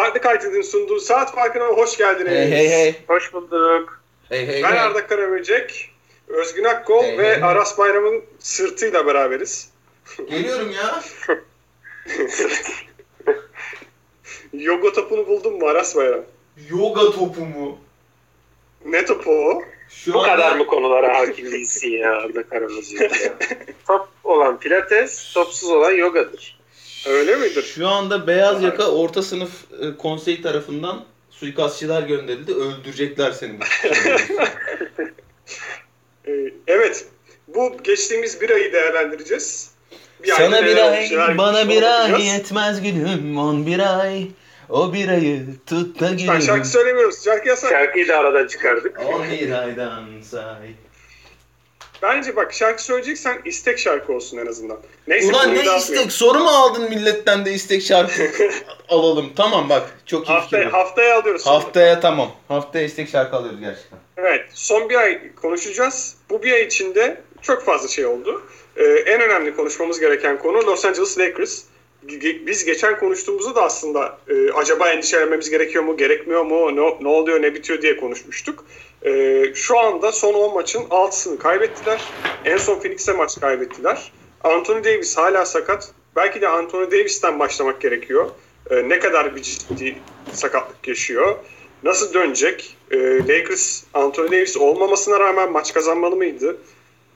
Farklı Kayded'in sunduğu saat farkına hoş geldiniz. Hey hey hey. Hoş bulduk. Hey hey Ben hey. Arda Karaböcek, Özgün Akkol Hey, ve hey. Aras Bayram'ın sırtıyla beraberiz. Geliyorum ya. Yoga topunu buldun mu Aras Bayram? Yoga topu mu? Ne topu o? Şu Bu anda- kadar mı konulara hakim değilsin ya Arda Karamazı? Top olan pilates, topsuz olan yogadır. Öyle midir? Şu anda beyaz yaka orta sınıf e, konsey tarafından suikastçılar gönderildi. Öldürecekler seni. Ee, evet, bu geçtiğimiz bir ayı değerlendireceğiz. Bir Sana bir ay, bana bir ay yetmez gülüm. On bir ay, o bir ayı tut da Ben gülüm. şarkı söylemiyoruz. Şarkı yasak. Şarkıyı da aradan çıkardık. On bir aydan say. Bence bak şarkı söyleyeceksen istek şarkı olsun en azından. Neyse Ulan ne istek? Soru mu aldın milletten de istek şarkı alalım. Tamam bak çok iyi fikir. Haftaya, bu. haftaya alıyoruz. sonra. Haftaya tamam. Haftaya istek şarkı alıyoruz gerçekten. Evet, son bir ay konuşacağız. Bu bir ay içinde çok fazla şey oldu. Ee, en önemli konuşmamız gereken konu Los Angeles Lakers. Biz geçen konuştuğumuzda da aslında e, acaba endişelenmemiz gerekiyor mu, gerekmiyor mu, ne, ne oluyor, ne bitiyor diye konuşmuştuk. Ee, şu anda son 10 maçın 6'sını kaybettiler. En son Phoenix'e maç kaybettiler. Anthony Davis hala sakat. Belki de Anthony Davis'ten başlamak gerekiyor. Ee, ne kadar bir ciddi sakatlık yaşıyor. Nasıl dönecek? Ee, Lakers Anthony Davis olmamasına rağmen maç kazanmalı mıydı?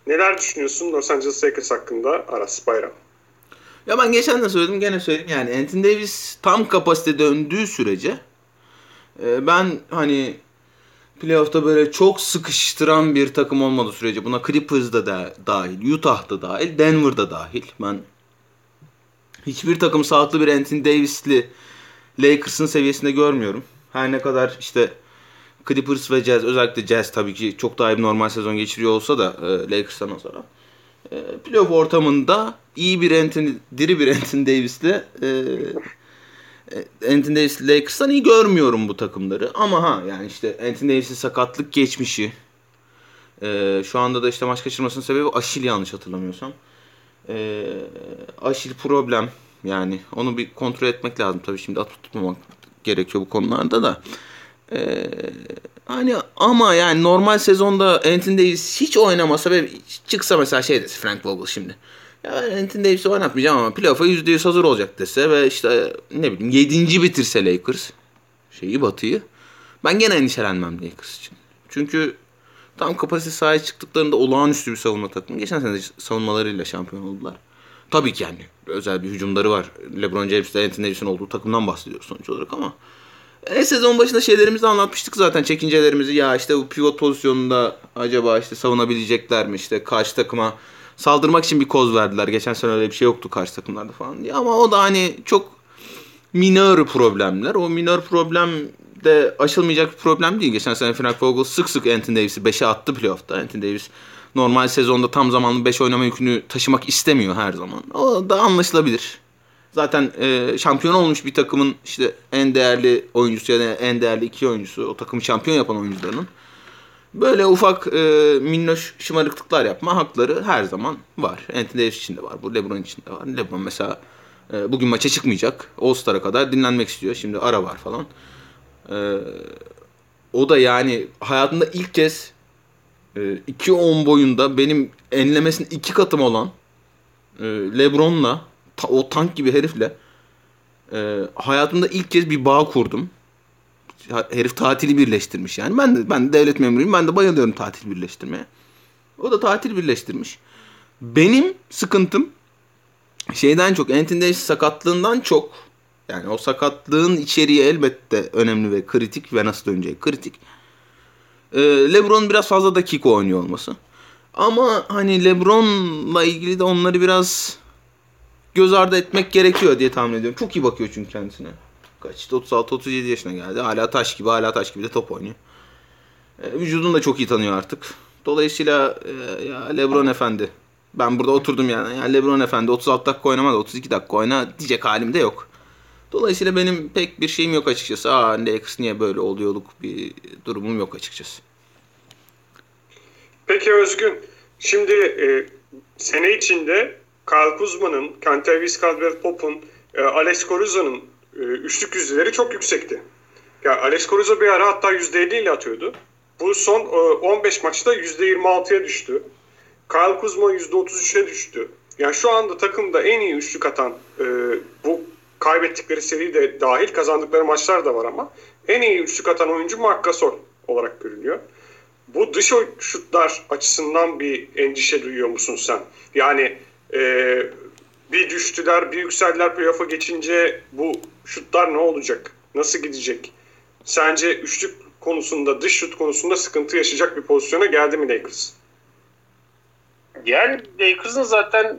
Neler düşünüyorsun Los Angeles Lakers hakkında Aras Bayram? Ya ben geçen de söyledim gene söyleyeyim yani Anthony Davis tam kapasite döndüğü sürece e, ben hani playoff'ta böyle çok sıkıştıran bir takım olmadığı sürece buna Clippers da da- dahil, Utah da dahil, Denver da dahil. Ben hiçbir takım sağlıklı bir Anthony Davis'li Lakers'ın seviyesinde görmüyorum. Her ne kadar işte Clippers ve Jazz özellikle Jazz tabii ki çok daha iyi bir normal sezon geçiriyor olsa da e, Lakers'tan sonra e, playoff ortamında iyi bir Anthony, diri bir Anthony Davis'le e, e, Anthony Davis Lakers'tan iyi görmüyorum bu takımları. Ama ha yani işte Anthony Davis'in sakatlık geçmişi e, şu anda da işte maç kaçırmasının sebebi Aşil yanlış hatırlamıyorsam. E, Aşil problem yani onu bir kontrol etmek lazım tabii şimdi atıp tutmamak gerekiyor bu konularda da. Ee, hani ama yani normal sezonda Anthony Davis hiç oynamasa ve çıksa mesela şey dese Frank Vogel şimdi. Ya ben Anthony Davis'i oynatmayacağım ama playoff'a %100 hazır olacak dese ve işte ne bileyim 7. bitirse Lakers şeyi batıyı ben gene endişelenmem Lakers için. Çünkü tam kapasite sahaya çıktıklarında olağanüstü bir savunma takımı. Geçen sene savunmalarıyla şampiyon oldular. Tabii ki yani özel bir hücumları var. LeBron James'le Anthony Davis'in olduğu takımdan bahsediyoruz sonuç olarak ama e, sezon başında şeylerimizi anlatmıştık zaten çekincelerimizi. Ya işte bu pivot pozisyonunda acaba işte savunabilecekler mi? İşte karşı takıma saldırmak için bir koz verdiler. Geçen sene öyle bir şey yoktu karşı takımlarda falan diye. Ama o da hani çok minör problemler. O minör problem de aşılmayacak bir problem değil. Geçen sene Frank Vogel sık sık Anthony Davis'i 5'e attı playoff'ta. Anthony Davis normal sezonda tam zamanlı 5 oynama yükünü taşımak istemiyor her zaman. O da anlaşılabilir. Zaten e, şampiyon olmuş bir takımın işte en değerli oyuncusu ya da en değerli iki oyuncusu o takımı şampiyon yapan oyuncularının böyle ufak e, minnoş şımarıklıklar yapma hakları her zaman var. Anthony Davis için de var. Bu LeBron için de var. LeBron mesela e, bugün maça çıkmayacak. All-Star'a kadar dinlenmek istiyor. Şimdi ara var falan. E, o da yani hayatında ilk kez e, 2-10 boyunda benim enlemesinin iki katım olan e, LeBron'la ta- o tank gibi herifle e, hayatımda ilk kez bir bağ kurdum. Herif tatili birleştirmiş yani. Ben de ben de devlet memuruyum. Ben de bayılıyorum tatil birleştirmeye. O da tatil birleştirmiş. Benim sıkıntım şeyden çok Anthony sakatlığından çok yani o sakatlığın içeriği elbette önemli ve kritik ve nasıl döneceği kritik. Ee, LeBron biraz fazla dakika oynuyor olması. Ama hani LeBron'la ilgili de onları biraz göz ardı etmek gerekiyor diye tahmin ediyorum. Çok iyi bakıyor çünkü kendisine. Kaç işte 36-37 yaşına geldi. Hala taş gibi hala taş gibi de top oynuyor. E, vücudunu da çok iyi tanıyor artık. Dolayısıyla e, ya LeBron efendi. Ben burada oturdum yani. Ya LeBron efendi 36 dakika oynama da 32 dakika oyna diyecek halim de yok. Dolayısıyla benim pek bir şeyim yok açıkçası. Aa Lakers niye böyle oluyorduk bir durumum yok açıkçası. Peki Özgün, şimdi e, sene içinde Kyle Kuzma'nın, Kentavious Caldwell-Pope'un, e, Alex Caruza'nın e, üçlük yüzdeleri çok yüksekti. Ya Alex Caruso bir ara hatta %50 ile atıyordu. Bu son e, 15 maçta %26'ya düştü. Kyle Kuzma %33'e düştü. Yani şu anda takımda en iyi üçlük atan e, bu kaybettikleri seri de dahil kazandıkları maçlar da var ama en iyi üçlük atan oyuncu Marc Gasol olarak görülüyor. Bu dış şutlar açısından bir endişe duyuyor musun sen? Yani e, bir düştüler, bir yükseldiler playoff'a geçince bu şutlar ne olacak? Nasıl gidecek? Sence üçlük konusunda, dış şut konusunda sıkıntı yaşayacak bir pozisyona geldi mi Lakers? Yani Lakers'ın zaten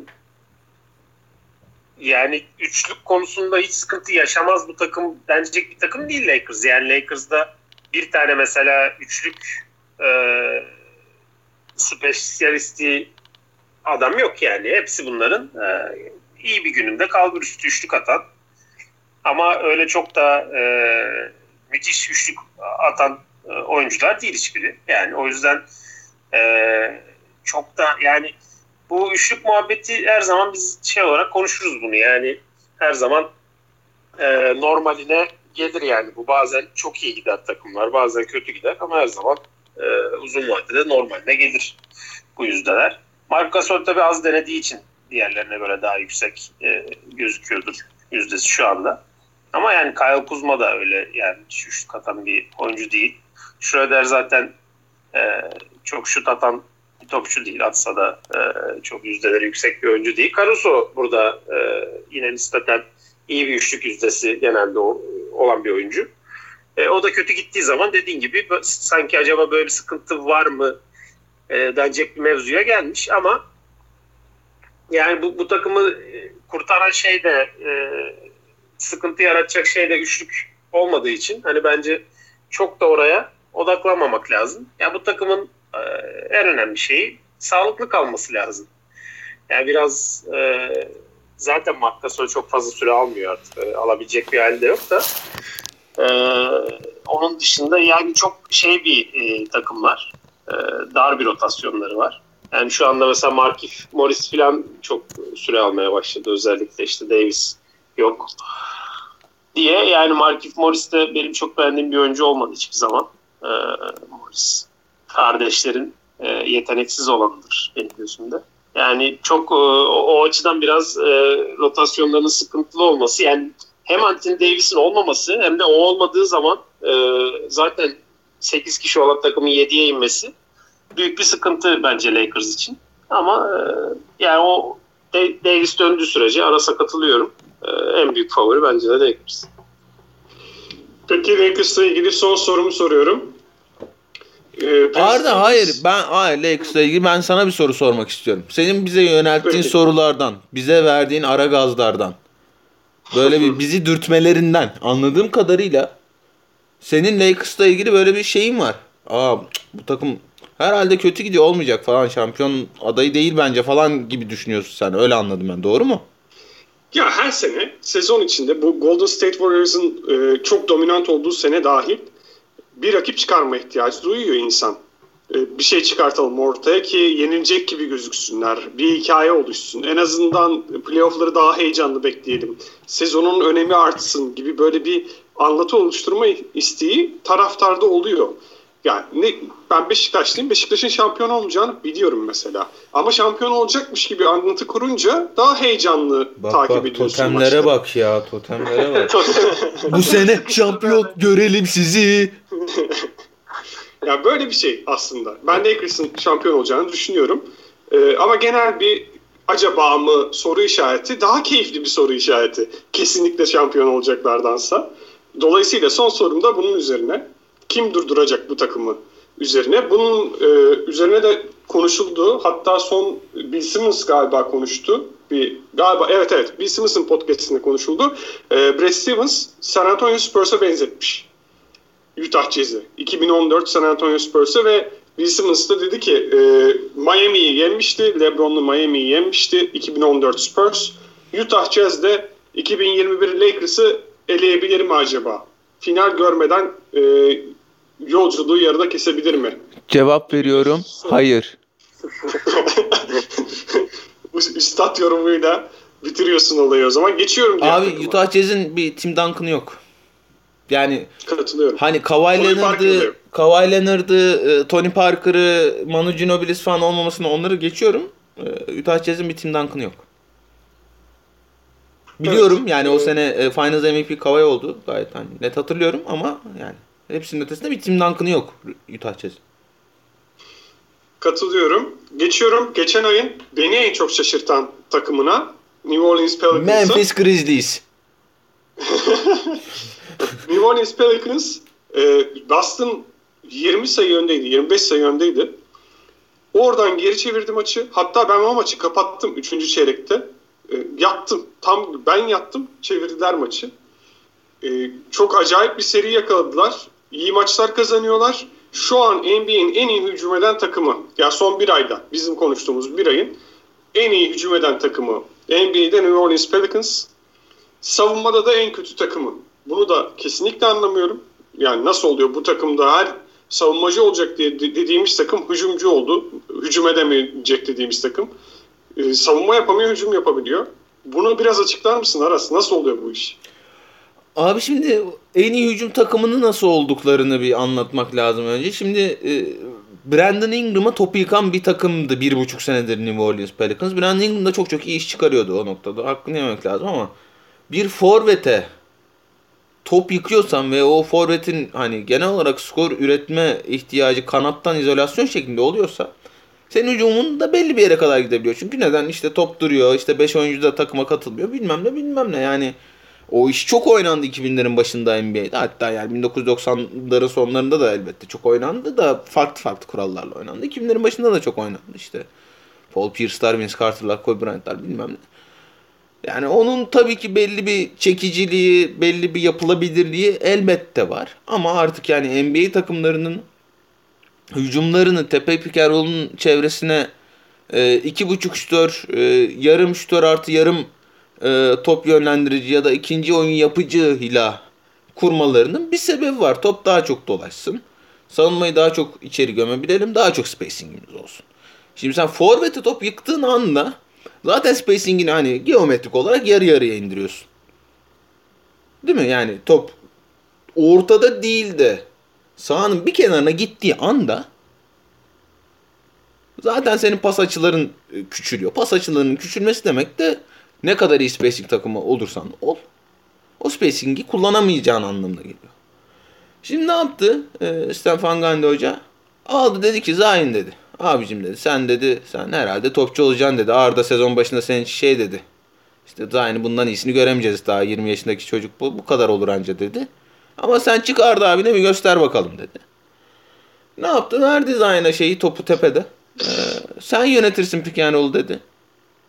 yani üçlük konusunda hiç sıkıntı yaşamaz bu takım denecek bir takım değil Lakers. Yani Lakers'da bir tane mesela üçlük e, spesyalisti adam yok yani. Hepsi bunların e, iyi bir gününde kalbur üstü üçlük atan ama öyle çok da e, müthiş üçlük atan e, oyuncular değil hiçbiri. Yani o yüzden e, çok da yani bu üçlük muhabbeti her zaman biz şey olarak konuşuruz bunu yani her zaman e, normaline gelir yani bu bazen çok iyi gider takımlar bazen kötü gider ama her zaman e, uzun vadede normaline gelir bu yüzdeler. Marc Gasol tabi az denediği için diğerlerine göre daha yüksek e, gözüküyordur yüzdesi şu anda. Ama yani Kyle Kuzma da öyle yani şut atan bir oyuncu değil. Schroeder zaten e, çok şut atan bir topçu değil. Atsa da e, çok yüzdeleri yüksek bir oyuncu değil. Caruso burada e, yine nispeten iyi bir üçlük yüzdesi genelde o, olan bir oyuncu. E, o da kötü gittiği zaman dediğin gibi sanki acaba böyle bir sıkıntı var mı e, denecek bir mevzuya gelmiş ama yani bu, bu takımı e, kurtaran şey de e, sıkıntı yaratacak şey de üçlük olmadığı için hani bence çok da oraya odaklanmamak lazım. Yani bu takımın e, en önemli şeyi sağlıklı kalması lazım. Yani biraz e, zaten Marc çok fazla süre almıyor artık. E, alabilecek bir halde yok da. E, onun dışında yani çok şey bir e, takımlar. E, dar bir rotasyonları var. Yani şu anda mesela Markif Morris falan çok süre almaya başladı. Özellikle işte Davis yok diye. Yani Markif Morris de benim çok beğendiğim bir oyuncu olmadı hiçbir zaman. Ee, Morris kardeşlerin e, yeteneksiz olanıdır benim gözümde. Yani çok e, o, o açıdan biraz e, rotasyonlarının sıkıntılı olması yani hem Anthony Davis'in olmaması hem de o olmadığı zaman e, zaten 8 kişi olan takımın 7'ye inmesi büyük bir sıkıntı bence Lakers için. Ama e, yani o Davis döndüğü sürece arasa katılıyorum. E, en büyük favori bence de Lakers. Peki Lakers'la ilgili son sorumu soruyorum. Ee, Arda hayır ben hayır Lakers'la ilgili ben sana bir soru sormak istiyorum. Senin bize yönelttiğin Peki. sorulardan, bize verdiğin ara gazlardan, böyle bir bizi dürtmelerinden anladığım kadarıyla senin Lakers'la ilgili böyle bir şeyin var. Aa bu takım herhalde kötü gidiyor olmayacak falan şampiyon adayı değil bence falan gibi düşünüyorsun sen. Öyle anladım ben. Doğru mu? Ya her sene sezon içinde bu Golden State Warriors'ın e, çok dominant olduğu sene dahil bir rakip çıkarma ihtiyacı duyuyor insan. E, bir şey çıkartalım ortaya ki yenilecek gibi gözüksünler. Bir hikaye oluşsun. En azından playoff'ları daha heyecanlı bekleyelim. Sezonun önemi artsın gibi böyle bir anlatı oluşturma isteği taraftarda oluyor. Yani ne, ben Beşiktaşlıyım. Beşiktaş'ın şampiyon olmayacağını biliyorum mesela. Ama şampiyon olacakmış gibi anlatı kurunca daha heyecanlı bak, takip bak, ediyorsun. Totemlere maçta. bak ya totemlere bak. Bu sene şampiyon görelim sizi. ya böyle bir şey aslında. Ben Lakers'ın şampiyon olacağını düşünüyorum. Ee, ama genel bir acaba mı soru işareti daha keyifli bir soru işareti. Kesinlikle şampiyon olacaklardansa. Dolayısıyla son sorum da bunun üzerine kim durduracak bu takımı üzerine. Bunun e, üzerine de konuşuldu. Hatta son Bill Simmons galiba konuştu. Bir galiba evet evet Bill Simmons'ın podcast'inde konuşuldu. E, Brad Stevens San Antonio Spurs'a benzetmiş. Utah Jazz'i. 2014 San Antonio Spurs'a ve Bill Simmons da dedi ki e, Miami'yi yenmişti. LeBron'lu Miami'yi yenmişti. 2014 Spurs. Utah Jazz de 2021 Lakers'ı eleyebilir mi acaba? Final görmeden e, yolculuğu yarıda kesebilir mi? Cevap veriyorum. Hayır. Üstad yorumuyla bitiriyorsun olayı o zaman. Geçiyorum Abi takıma. Utah Jazz'in bir Tim Duncan'ı yok. Yani Katılıyorum. hani Kawhi Leonard'ı. Kawhi Leonard'ı, e, Tony Parker'ı, Manu Ginobili's falan olmamasını onları geçiyorum. E, Utah Jazz'in bir Tim Duncan'ı yok. Biliyorum Evet. yani o sene e, Finals MVP Kawhi oldu. Gayet hani net hatırlıyorum ama yani hepsinin ötesinde bir Tim Duncan'ı yok Utah Jazz'in. Katılıyorum. Geçiyorum geçen ayın beni en çok şaşırtan takımına New Orleans Pelicans'a. Memphis Grizzlies. New Orleans Pelicans e, Boston 20 sayı öndeydi, 25 sayı öndeydi. Oradan geri çevirdi maçı. Hatta ben o maçı kapattım 3. çeyrekte. E, yattım. Tam ben yattım. Çevirdiler maçı. E, çok acayip bir seri yakaladılar. İyi maçlar kazanıyorlar. Şu an NBA'in en iyi hücum eden takımı. Ya son bir ayda bizim konuştuğumuz bir ayın en iyi hücum eden takımı NBA'de New Orleans Pelicans. Savunmada da en kötü takımı. Bunu da kesinlikle anlamıyorum. Yani nasıl oluyor bu takımda her savunmacı olacak diye de- dediğimiz takım hücumcu oldu. Hücum edemeyecek dediğimiz takım. Ee, savunma yapamıyor, hücum yapabiliyor. Bunu biraz açıklar mısın Aras? Nasıl oluyor bu iş? Abi şimdi en iyi hücum takımının nasıl olduklarını bir anlatmak lazım önce. Şimdi e, Brandon Ingram'a topu yıkan bir takımdı bir buçuk senedir New Orleans Pelicans. Brandon Ingram da çok çok iyi iş çıkarıyordu o noktada. Hakkını yemek lazım ama bir forvete top yıkıyorsan ve o forvetin hani genel olarak skor üretme ihtiyacı kanattan izolasyon şeklinde oluyorsa senin hücumun da belli bir yere kadar gidebiliyor. Çünkü neden? İşte top duruyor, işte 5 oyuncu da takıma katılmıyor bilmem ne bilmem ne yani. O iş çok oynandı 2000'lerin başında NBA'de. Hatta yani 1990'ların sonlarında da elbette çok oynandı da farklı farklı kurallarla oynandı. 2000'lerin başında da çok oynandı işte. Paul Pierce'lar, Vince Carter'lar, Kobe Bryant'lar bilmem ne. Yani onun tabii ki belli bir çekiciliği, belli bir yapılabilirliği elbette var. Ama artık yani NBA takımlarının hücumlarını tepe pikerolun çevresine e, iki buçuk şütör, e, yarım şütör artı yarım e, top yönlendirici ya da ikinci oyun yapıcıyla kurmalarının bir sebebi var. Top daha çok dolaşsın. Savunmayı daha çok içeri gömebilelim. Daha çok spacingimiz olsun. Şimdi sen forvete top yıktığın anda zaten spacingini hani geometrik olarak yarı yarıya indiriyorsun. Değil mi? Yani top ortada değil de sahanın bir kenarına gittiği anda zaten senin pas açıların e, küçülüyor. Pas açılarının küçülmesi demek de ne kadar iyi spacing takımı olursan ol. O spacing'i kullanamayacağın anlamına geliyor. Şimdi ne yaptı ee, Stefan Gandhi Hoca? Aldı dedi ki Zayn dedi. Abicim dedi sen dedi sen herhalde topçu olacaksın dedi. Arda sezon başında senin şey dedi. İşte Zayn'i bundan iyisini göremeyeceğiz daha 20 yaşındaki çocuk bu, bu kadar olur anca dedi. Ama sen çık Arda abine bir göster bakalım dedi. Ne yaptı? Verdi Zayn'a şeyi topu tepede. Ee, sen yönetirsin roll dedi.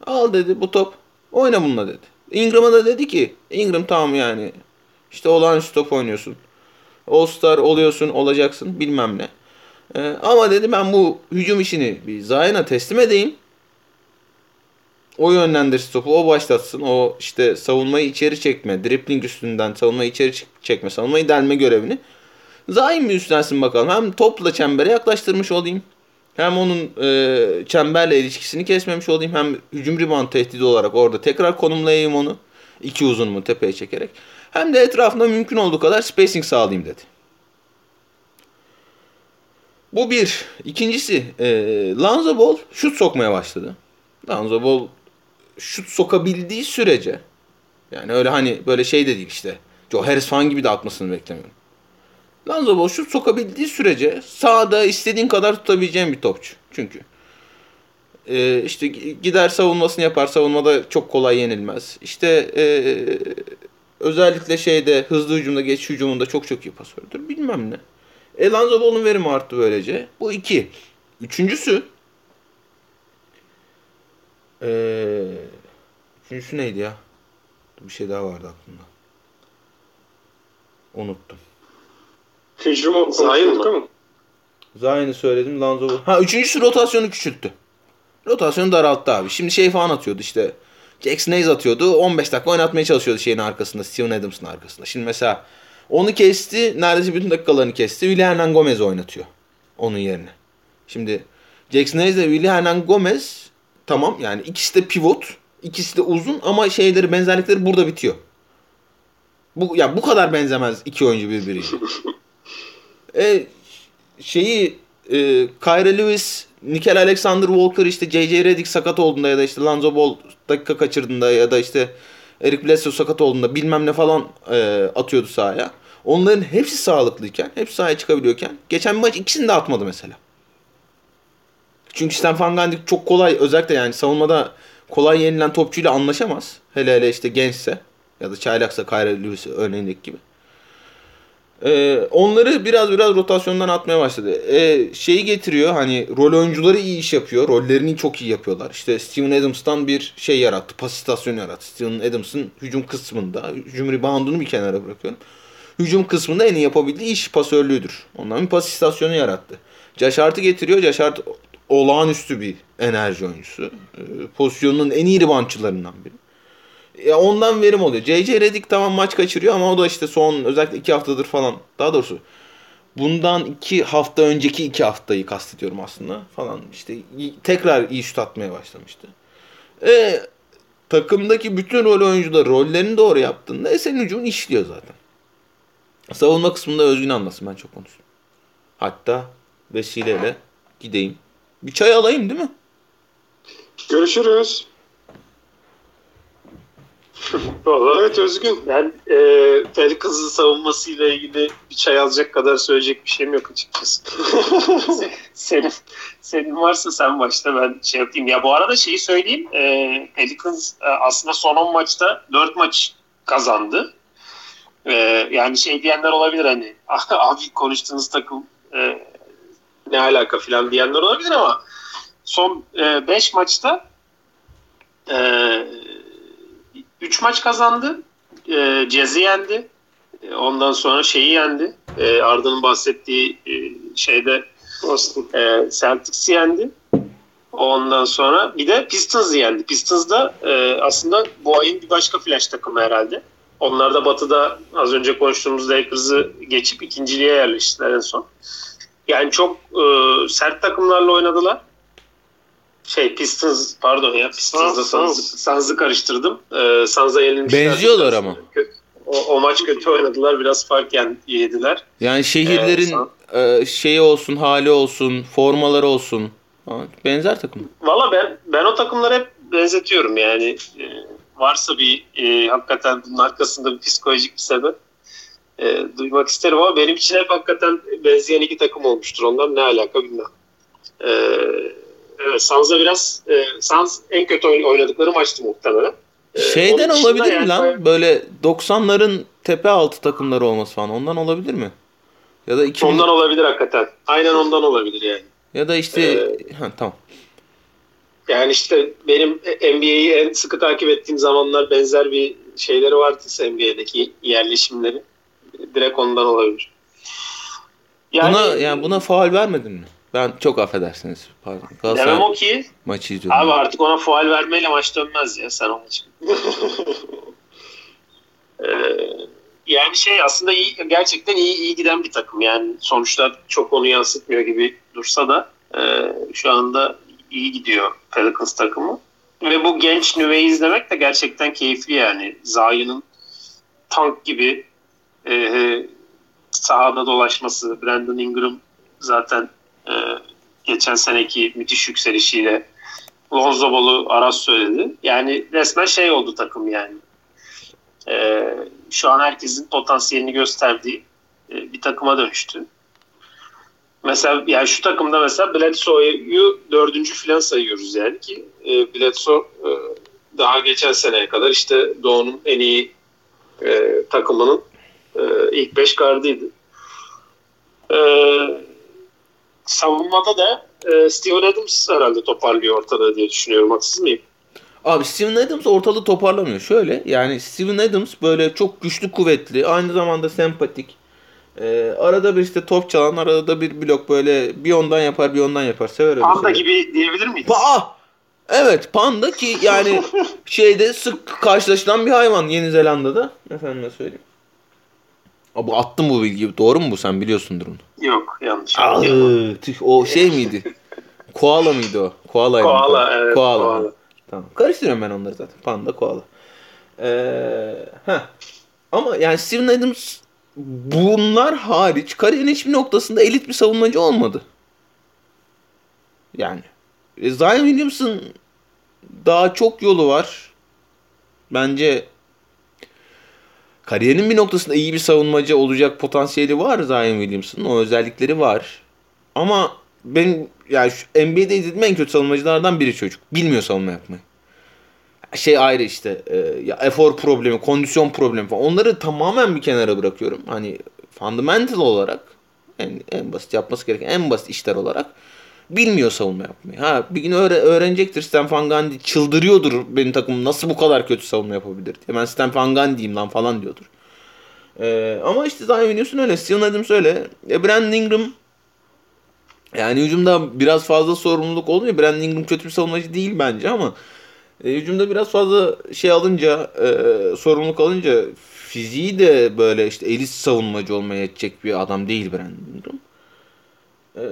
Al dedi bu top. Oyna bununla dedi. Ingram'a da dedi ki Ingram tamam yani işte olağanüstü top oynuyorsun. All Star oluyorsun olacaksın bilmem ne. Ee, ama dedi ben bu hücum işini bir Zayn'a teslim edeyim. O yönlendirsin topu, o başlatsın. O işte savunmayı içeri çekme, dribbling üstünden savunmayı içeri çek- çekme, savunmayı delme görevini. Zayn mi üstlensin bakalım. Hem topla çembere yaklaştırmış olayım. Hem onun e, çemberle ilişkisini kesmemiş olayım. Hem hücum rebound tehdidi olarak orada tekrar konumlayayım onu. İki uzunumu tepeye çekerek. Hem de etrafında mümkün olduğu kadar spacing sağlayayım dedi. Bu bir. İkincisi e, Lonzo Ball şut sokmaya başladı. Lonzo Ball şut sokabildiği sürece yani öyle hani böyle şey de değil işte Joe Harris falan gibi de atmasını beklemiyorum. Lonzo Ball şut sokabildiği sürece sağda istediğin kadar tutabileceğin bir topçu. Çünkü e, işte gider savunmasını yapar. Savunmada çok kolay yenilmez. İşte e, özellikle şeyde hızlı hücumda geç hücumunda çok çok iyi pasördür. Bilmem ne. E Lonzo Ball'un verimi arttı böylece. Bu iki. Üçüncüsü ee, üçüncüsü neydi ya? Bir şey daha vardı aklımda. Unuttum. Hücumu Zayn mı? ama. Zayn'i söyledim. Ball. Ha üçüncüsü rotasyonu küçülttü. Rotasyonu daralttı abi. Şimdi şey falan atıyordu işte. Jackson Hayes atıyordu. 15 dakika oynatmaya çalışıyordu şeyin arkasında. Steven Adams'ın arkasında. Şimdi mesela onu kesti. Neredeyse bütün dakikalarını kesti. Willy Hernan Gomez oynatıyor. Onun yerine. Şimdi Jackson Hayes ile Willy Hernan Gomez tamam yani ikisi de pivot. İkisi de uzun ama şeyleri benzerlikleri burada bitiyor. Bu ya bu kadar benzemez iki oyuncu birbiriyle. e, şeyi e, Kyrie Lewis, Nickel Alexander Walker işte JJ Redick sakat olduğunda ya da işte Lonzo Ball dakika kaçırdığında ya da işte Eric Bledsoe sakat olduğunda bilmem ne falan e, atıyordu sahaya. Onların hepsi sağlıklıyken, hepsi sahaya çıkabiliyorken geçen maç ikisini de atmadı mesela. Çünkü Stan Van Gundy çok kolay özellikle yani savunmada kolay yenilen topçuyla anlaşamaz. Hele hele işte gençse ya da çaylaksa Kyrie Lewis örneğindeki gibi. Ee, onları biraz biraz rotasyondan atmaya başladı. Ee, şeyi getiriyor hani rol oyuncuları iyi iş yapıyor. Rollerini çok iyi yapıyorlar. İşte Steven Adams'tan bir şey yarattı. Pas istasyonu yarattı. Steven Adams'ın hücum kısmında. Hücum reboundunu bir kenara bırakıyorum. Hücum kısmında en iyi yapabildiği iş pasörlüğüdür. Ondan bir pas istasyonu yarattı. Hart'ı getiriyor. Hart olağanüstü bir enerji oyuncusu. Ee, pozisyonunun en iyi reboundçılarından biri. Ya ondan verim oluyor. JJ Redick tamam maç kaçırıyor ama o da işte son özellikle iki haftadır falan. Daha doğrusu bundan iki hafta önceki iki haftayı kastediyorum aslında falan. İşte tekrar iyi şut atmaya başlamıştı. E, takımdaki bütün rol oyuncuları rollerini doğru yaptığında e, senin hücumun işliyor zaten. Savunma kısmında Özgün anlasın ben çok konuştum. Hatta vesileyle gideyim. Bir çay alayım değil mi? Görüşürüz. Vallahi Evet Özgün. ben e, Pelicans savunmasıyla ilgili bir çay alacak kadar söyleyecek bir şeyim yok açıkçası. senin, senin varsa sen başla ben şey yapayım. Ya bu arada şeyi söyleyeyim. E, Pelicans e, aslında son 10 maçta 4 maç kazandı. E, yani şey diyenler olabilir hani abi konuştuğunuz takım e, ne alaka filan diyenler olabilir ama son 5 e, maçta e, 3 maç kazandı. E, Cez'i yendi. E, ondan sonra şeyi yendi. E, Arda'nın bahsettiği e, şeyde Boston. e, Celtics'i yendi. Ondan sonra bir de Pistons'ı yendi. Pistons da e, aslında bu ayın bir başka flash takımı herhalde. Onlar da batıda az önce konuştuğumuz Lakers'ı geçip ikinciliğe yerleştiler en son. Yani çok e, sert takımlarla oynadılar. Şey Pistons pardon ya Pistons'la Suns, Suns'ı karıştırdım. E, Suns'a yenilmişler. Benziyorlar ama. O, o maç kötü oynadılar. Biraz fark yediler. Yani şehirlerin Ee, e, şeyi olsun, hali olsun, formaları olsun. Benzer takım. Valla ben ben o takımları hep benzetiyorum yani. E, varsa bir e, hakikaten bunun arkasında bir psikolojik bir sebep e, duymak isterim ama benim için hep hakikaten benzeyen iki takım olmuştur. Ondan ne alaka bilmem. E, evet Suns'a biraz e, Suns en kötü oyn- oynadıkları maçtı muhtemelen. E, Şeyden olabilir mi yani lan? Böyle 90'ların tepe altı takımları olması falan. Ondan olabilir mi? Ya da 2000 Ondan olabilir hakikaten. Aynen ondan olabilir yani. ya da işte Ee, ha, tamam. Yani işte benim NBA'yi en sıkı takip ettiğim zamanlar benzer bir şeyleri vardıysa NBA'deki yerleşimleri direkt ondan olabilir. Yani, buna yani buna faul vermedin mi? Ben çok affedersiniz. Pardon. demem Galatasaray o ki maçı izliyordum. abi artık ona faal vermeyle maç dönmez ya sen onun için. Ee, yani şey aslında iyi, gerçekten iyi iyi giden bir takım. Yani sonuçlar çok onu yansıtmıyor gibi dursa da e, şu anda iyi gidiyor Pelicans takımı. Ve bu genç nüveyi izlemek de gerçekten keyifli yani. Zion'ın tank gibi e, sahada dolaşması, Brandon Ingram zaten e, geçen seneki müthiş yükselişiyle Lonzo Ball'u Aras söyledi. Yani resmen şey oldu takım yani. E, şu an herkesin potansiyelini gösterdiği e, bir takıma dönüştü. Mesela yani şu takımda mesela Bledsoe'yu dördüncü falan sayıyoruz yani ki e, Bledsoe e, daha geçen seneye kadar işte Doğu'nun en iyi e, takımının e, ilk beş gardıydı. E, savunmada da e, Steven Adams herhalde toparlıyor ortada diye düşünüyorum. Haksız mıyım? Abi Steven Adams ortalığı toparlamıyor. Şöyle yani Steven Adams böyle çok güçlü kuvvetli aynı zamanda sempatik. Ee, arada bir işte top çalan arada da bir blok böyle bir ondan yapar bir ondan yapar. Sever Panda gibi diyebilir miyiz? Pa Evet panda ki yani şeyde sık karşılaşılan bir hayvan Yeni Zelanda'da. Efendime söyleyeyim. Abi attım bu bilgiyi. Doğru mu bu sen biliyorsundur onu. Yok yanlış. Aa, tüh, o şey miydi? Koala mıydı o? Koala. Koala evet. Koala. Koala. Tamam. Karıştırıyorum ben onları zaten. Panda, koala. Ee, heh. Ama yani Steven Adams bunlar hariç kariyerin hiçbir noktasında elit bir savunmacı olmadı. Yani. E, Zion Williamson daha çok yolu var. Bence kariyerinin bir noktasında iyi bir savunmacı olacak potansiyeli var Zion Williamson'ın. O özellikleri var. Ama ben yani şu NBA'de izlediğim en kötü savunmacılardan biri çocuk. Bilmiyor savunma yapmayı. Şey ayrı işte e, ya efor problemi, kondisyon problemi falan. Onları tamamen bir kenara bırakıyorum. Hani fundamental olarak en, en basit yapması gereken en basit işler olarak bilmiyor savunma yapmayı. Ha bir gün öğre, öğrenecektir. Stan Gundy çıldırıyordur benim takımım nasıl bu kadar kötü savunma yapabilir diye. Ben Stan Gundy'yim lan falan diyordur. Ee, ama işte Zion Williamson öyle. Steven Adams öyle. E, Brandon Ingram yani hücumda biraz fazla sorumluluk oluyor. Brandon Ingram kötü bir savunmacı değil bence ama e, hücumda biraz fazla şey alınca, e, sorumluluk alınca fiziği de böyle işte elit savunmacı olmaya yetecek bir adam değil Brandon Ingram. E,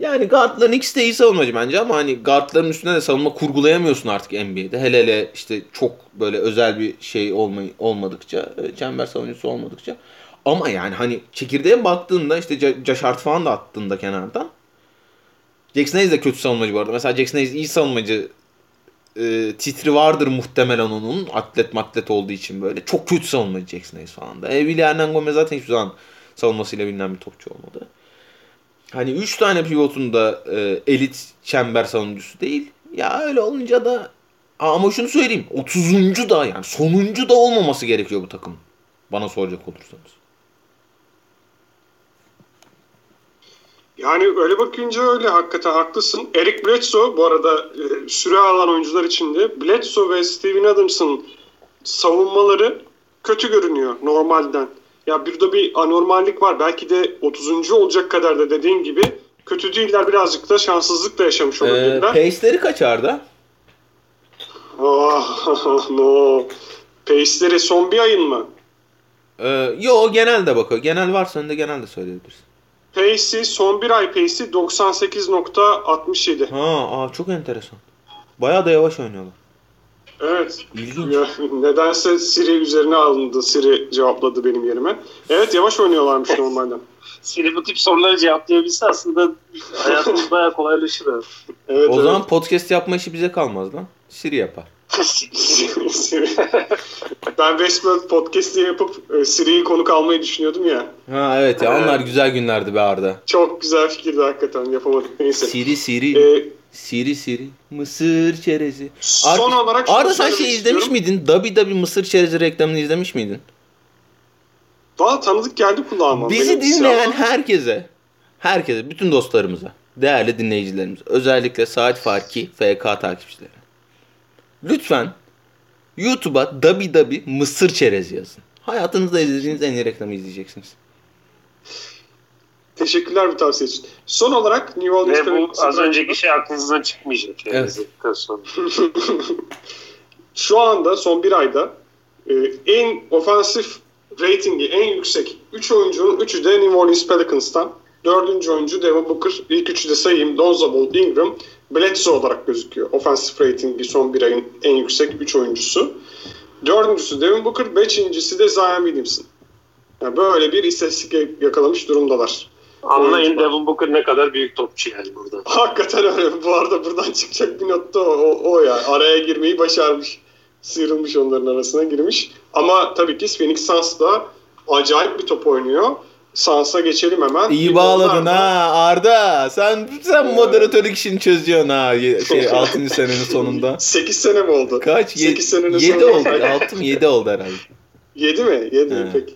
yani guardların ikisi de iyi savunmacı bence ama hani guardların üstüne de savunma kurgulayamıyorsun artık NBA'de. Hele hele işte çok böyle özel bir şey olmay olmadıkça, e, çember savunucusu olmadıkça. Ama yani hani çekirdeğe baktığında işte Josh falan da attığında kenardan. Jackson Hayes de kötü savunmacı bu arada. Mesela Jackson Hayes iyi savunmacı e, titri vardır muhtemelen onun. Atlet matlet olduğu için böyle. Çok kötü savunmacı Jackson Hayes falan da. E, Willy Gomez zaten hiçbir zaman savunmasıyla bilinen bir topçu olmadı. Hani 3 tane pivotun da e, elit çember savunucusu değil. Ya öyle olunca da ama şunu söyleyeyim. 30. da yani sonuncu da olmaması gerekiyor bu takım. Bana soracak olursanız. Yani öyle bakınca öyle hakikaten haklısın. Eric Bledsoe bu arada e, süre alan oyuncular içinde Bledsoe ve Steven Adams'ın savunmaları kötü görünüyor normalden. Ya burada bir anormallik var. Belki de 30. olacak kadar da dediğin gibi kötü değiller. Birazcık da şanssızlık da yaşamış olabilirler. Ee, pace'leri kaç Arda? Oh, no. Pace'leri son bir ayın mı? Ee, yo genelde bakıyor. Genel varsa önde genel de söyleyebilirsin. Pace'i son bir ay pace'i 98.67. Ha, aa, çok enteresan. Bayağı da yavaş oynuyorlar. Evet. İlginç. Nedense Siri üzerine alındı. Siri cevapladı benim yerime. Evet yavaş oynuyorlarmış normalden. Siri bu tip soruları cevaplayabilse aslında hayatımız bayağı kolaylaşır. Evet, o evet. zaman podcast yapma işi bize kalmaz lan. Siri yapar. Ben Westworld podcast'i yapıp e, Siri'yi konuk almayı düşünüyordum ya. Ha evet ya onlar güzel günlerdi be Arda. Çok güzel fikirdi hakikaten yapamadık neyse. Siri Siri. Ee, Siri Siri. Mısır çerezi. son Ar- olarak Arda sen şey izlemiş miydin? Dabi Dabi Mısır çerezi reklamını izlemiş miydin? Valla tanıdık geldi kulağıma. Bizi Melodisi dinleyen ama- herkese, herkese, bütün dostlarımıza, değerli dinleyicilerimiz, özellikle Saat Farki FK takipçileri. Lütfen YouTube'a Dabi Dabi Mısır çerezi yazın. Hayatınızda izlediğiniz en iyi reklamı izleyeceksiniz. Teşekkürler bu tavsiye için. Son olarak New Orleans Ve bu az önceki şey aklınızdan çıkmayacak. Yani Evet. Şu anda son bir ayda e, en ofansif ratingi en yüksek 3 oyuncunun 3'ü de New Orleans Pelicans'tan. Dördüncü oyuncu Devin Booker. İlk üçü de sayayım. Lonzo Ball, Ingram, Bledsoe olarak gözüküyor. Ofansif ratingi son bir ayın en yüksek 3 oyuncusu. Dördüncüsü Devin Booker. Beşincisi de Zion Williamson. Yani böyle bir istatistik yakalamış durumdalar. Anlayın Devin Booker ne kadar büyük topçu yani burada. Hakikaten öyle. Bu arada buradan çıkacak bir not da o, o, o ya. Araya girmeyi başarmış. Sıyrılmış onların arasına girmiş. Ama tabii ki Phoenix Suns da acayip bir top oynuyor. Suns'a geçelim hemen. İyi bağladın ha Arda. Sen sen moderatörlük işini çözüyorsun ha şey 6. senenin sonunda. 8 sene mi oldu? Kaç? 8 senenin 7 sonunda. oldu. 6 mı 7 oldu herhalde. 7 mi? 7 mi peki.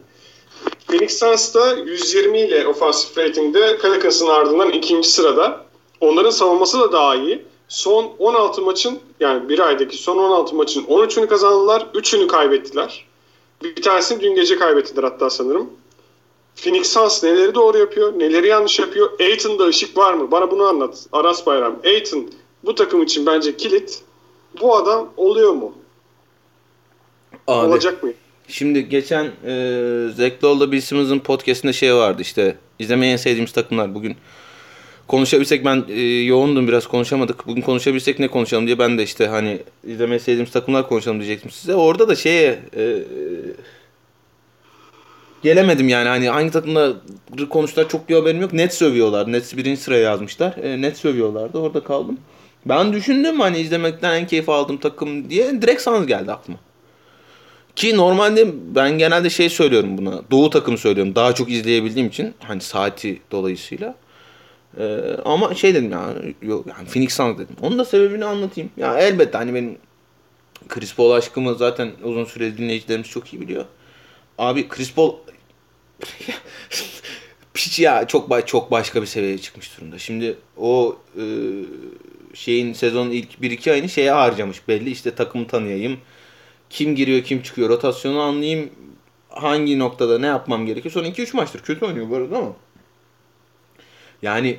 Phoenix Suns da 120 ile ofansif ratingde Pelicans'ın ardından ikinci sırada. Onların savunması da daha iyi. Son 16 maçın yani bir aydaki son 16 maçın 13'ünü kazandılar. 3'ünü kaybettiler. Bir tanesini dün gece kaybettiler hatta sanırım. Phoenix Suns neleri doğru yapıyor, neleri yanlış yapıyor? Aiton'da ışık var mı? Bana bunu anlat. Aras Bayram. Aiton bu takım için bence kilit. Bu adam oluyor mu? Abi. Olacak mı? Şimdi geçen e, Bill Simmons'ın podcastinde şey vardı işte izlemeyi en sevdiğimiz takımlar bugün konuşabilsek ben e, yoğundum biraz konuşamadık. Bugün konuşabilsek ne konuşalım diye ben de işte hani izlemeyi sevdiğimiz takımlar konuşalım diyecektim size. Orada da şeye e, gelemedim yani hani hangi takımda konuştular çok bir haberim yok. Net sövüyorlar. Net birinci sıraya yazmışlar. E, net sövüyorlardı orada kaldım. Ben düşündüm hani izlemekten en keyif aldığım takım diye direkt Suns geldi aklıma. Ki normalde ben genelde şey söylüyorum buna. Doğu takımı söylüyorum. Daha çok izleyebildiğim için. Hani saati dolayısıyla. Ee, ama şey dedim ya. Yok yani Phoenix Suns dedim. Onun da sebebini anlatayım. Ya elbette hani benim Chris Paul aşkımı zaten uzun süre dinleyicilerimiz çok iyi biliyor. Abi Chris Paul piç ya çok çok başka bir seviyeye çıkmış durumda. Şimdi o e, şeyin sezonun ilk 1-2 ayını şeye harcamış belli. İşte takımı tanıyayım kim giriyor kim çıkıyor rotasyonu anlayayım. Hangi noktada ne yapmam gerekiyor. Son 2-3 maçtır kötü oynuyor bu arada ama. Yani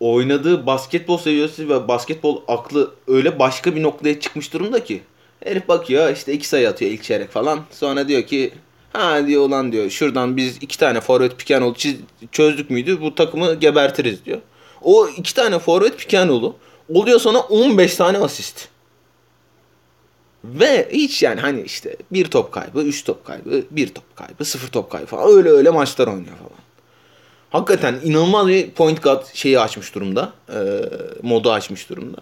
oynadığı basketbol seviyesi ve basketbol aklı öyle başka bir noktaya çıkmış durumda ki. Herif bakıyor işte iki sayı atıyor ilk çeyrek falan. Sonra diyor ki ha diyor ulan diyor şuradan biz iki tane forvet piken çiz, çözdük müydü bu takımı gebertiriz diyor. O iki tane forvet piken oluyor sana 15 tane asist. Ve hiç yani hani işte bir top kaybı, üç top kaybı, bir top kaybı, sıfır top kaybı falan öyle öyle maçlar oynuyor falan. Hakikaten inanılmaz bir point guard şeyi açmış durumda. E, modu açmış durumda.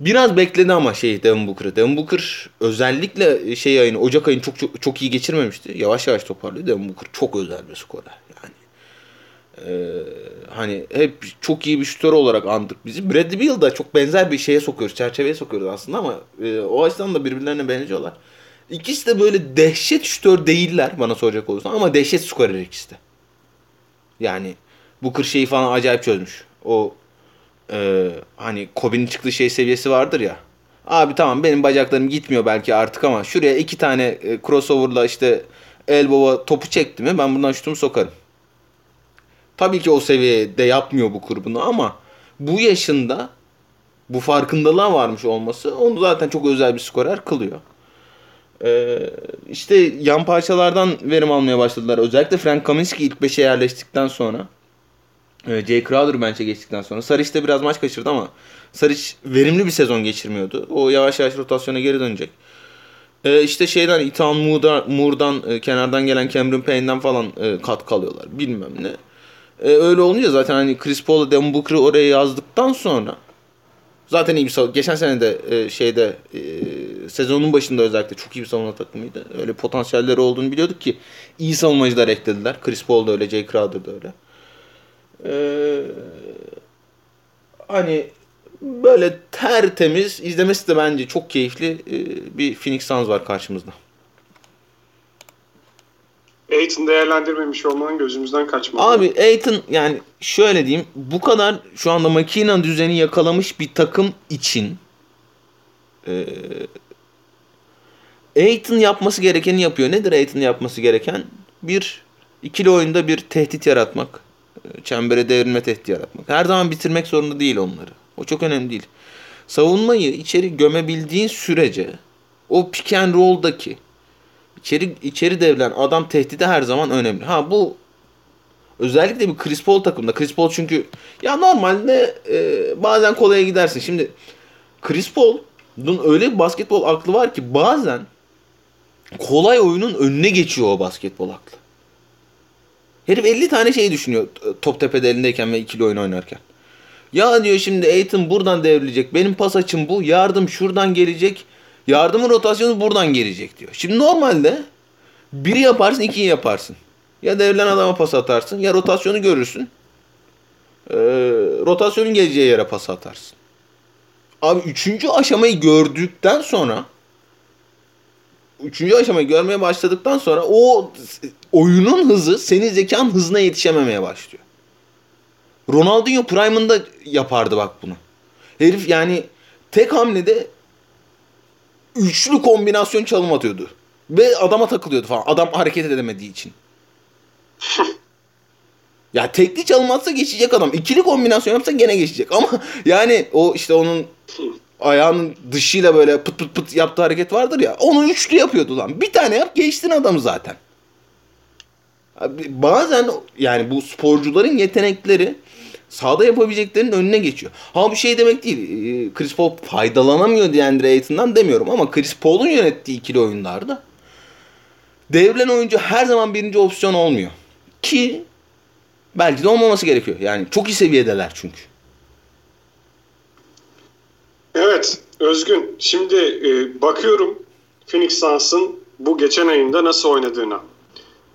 Biraz bekledi ama şey Devin Booker'ı. Devin Booker özellikle şey ayını, Ocak ayını çok, çok çok iyi geçirmemişti. Yavaş yavaş toparlıyor. Devin Booker çok özel bir skorer. Yani ee, hani hep çok iyi bir şutör olarak andık bizi. Bradley Beal da çok benzer bir şeye sokuyoruz, çerçeveye sokuyoruz aslında ama e, o açıdan da birbirlerine benziyorlar. İkisi de böyle dehşet şutör değiller bana soracak olursan ama dehşet skorer ikisi de. Yani bu kır şeyi falan acayip çözmüş. O e, hani Kobe'nin çıktığı şey seviyesi vardır ya. Abi tamam benim bacaklarım gitmiyor belki artık ama şuraya iki tane e, crossover'la işte elbow'a topu çekti mi ben buradan şutumu sokarım. Tabii ki o seviyede yapmıyor bu kurbunu ama bu yaşında bu farkındalığa varmış olması onu zaten çok özel bir skorer kılıyor. Ee, işte yan parçalardan verim almaya başladılar. Özellikle Frank Kaminsky ilk 5'e yerleştikten sonra. E, Jay Crowder bench'e geçtikten sonra. Saric de biraz maç kaçırdı ama Saric verimli bir sezon geçirmiyordu. O yavaş yavaş rotasyona geri dönecek. E, işte şeyden Ethan Moore'dan, e, kenardan gelen Cameron Payne'den falan e, katkı alıyorlar. Bilmem ne. E, öyle olunca zaten hani Chris Paul'la Devin Booker'ı oraya yazdıktan sonra zaten iyi bir savunma. Geçen sene de e, şeyde e, sezonun başında özellikle çok iyi bir savunma takımıydı. Öyle potansiyelleri olduğunu biliyorduk ki iyi savunmacılar eklediler. Chris Paul da öyle, Jay Crowder da öyle. Ee, hani böyle tertemiz izlemesi de bence çok keyifli e, bir Phoenix Suns var karşımızda. Aiton değerlendirmemiş olmanın gözümüzden kaçmadı. Abi Aiton yani şöyle diyeyim bu kadar şu anda makina düzeni yakalamış bir takım için e, Aiton yapması gerekeni yapıyor. Nedir Aiton yapması gereken? Bir ikili oyunda bir tehdit yaratmak. E, çembere devrilme tehdit yaratmak. Her zaman bitirmek zorunda değil onları. O çok önemli değil. Savunmayı içeri gömebildiğin sürece o pick and roll'daki içeri içeri devrilen adam tehdidi her zaman önemli. Ha bu özellikle bir Chris Paul takımda. Chris Paul çünkü ya normalde e, bazen kolaya gidersin. Şimdi Chris Paul'un öyle bir basketbol aklı var ki bazen kolay oyunun önüne geçiyor o basketbol aklı. Herif 50 tane şey düşünüyor top tepede elindeyken ve ikili oyun oynarken. Ya diyor şimdi Aiton buradan devrilecek. Benim pas açım bu. Yardım şuradan gelecek. Yardımın rotasyonu buradan gelecek diyor. Şimdi normalde biri yaparsın ikiyi yaparsın. Ya devrilen adama pas atarsın ya rotasyonu görürsün. Ee, rotasyonun geleceği yere pas atarsın. Abi üçüncü aşamayı gördükten sonra üçüncü aşamayı görmeye başladıktan sonra o oyunun hızı senin zekan hızına yetişememeye başlıyor. Ronaldinho Prime'ında yapardı bak bunu. Herif yani tek hamlede üçlü kombinasyon çalım atıyordu. Ve adama takılıyordu falan. Adam hareket edemediği için. ya tekli çalım atsa geçecek adam. İkili kombinasyon yapsa gene geçecek. Ama yani o işte onun ayağının dışıyla böyle pıt pıt pıt yaptığı hareket vardır ya. Onu üçlü yapıyordu lan. Bir tane yap geçtin adamı zaten. Bazen yani bu sporcuların yetenekleri Sağda yapabileceklerinin önüne geçiyor. Ha bu şey demek değil. e, Chris Paul faydalanamıyor DeAndre Ayton'dan demiyorum ama Chris Paul'un yönettiği ikili oyunlarda devrilen oyuncu her zaman birinci opsiyon olmuyor. Ki belki de olmaması gerekiyor. Yani çok iyi seviyedeler çünkü. Evet Özgün. Şimdi e, bakıyorum Phoenix Suns'ın bu geçen ayında nasıl oynadığına.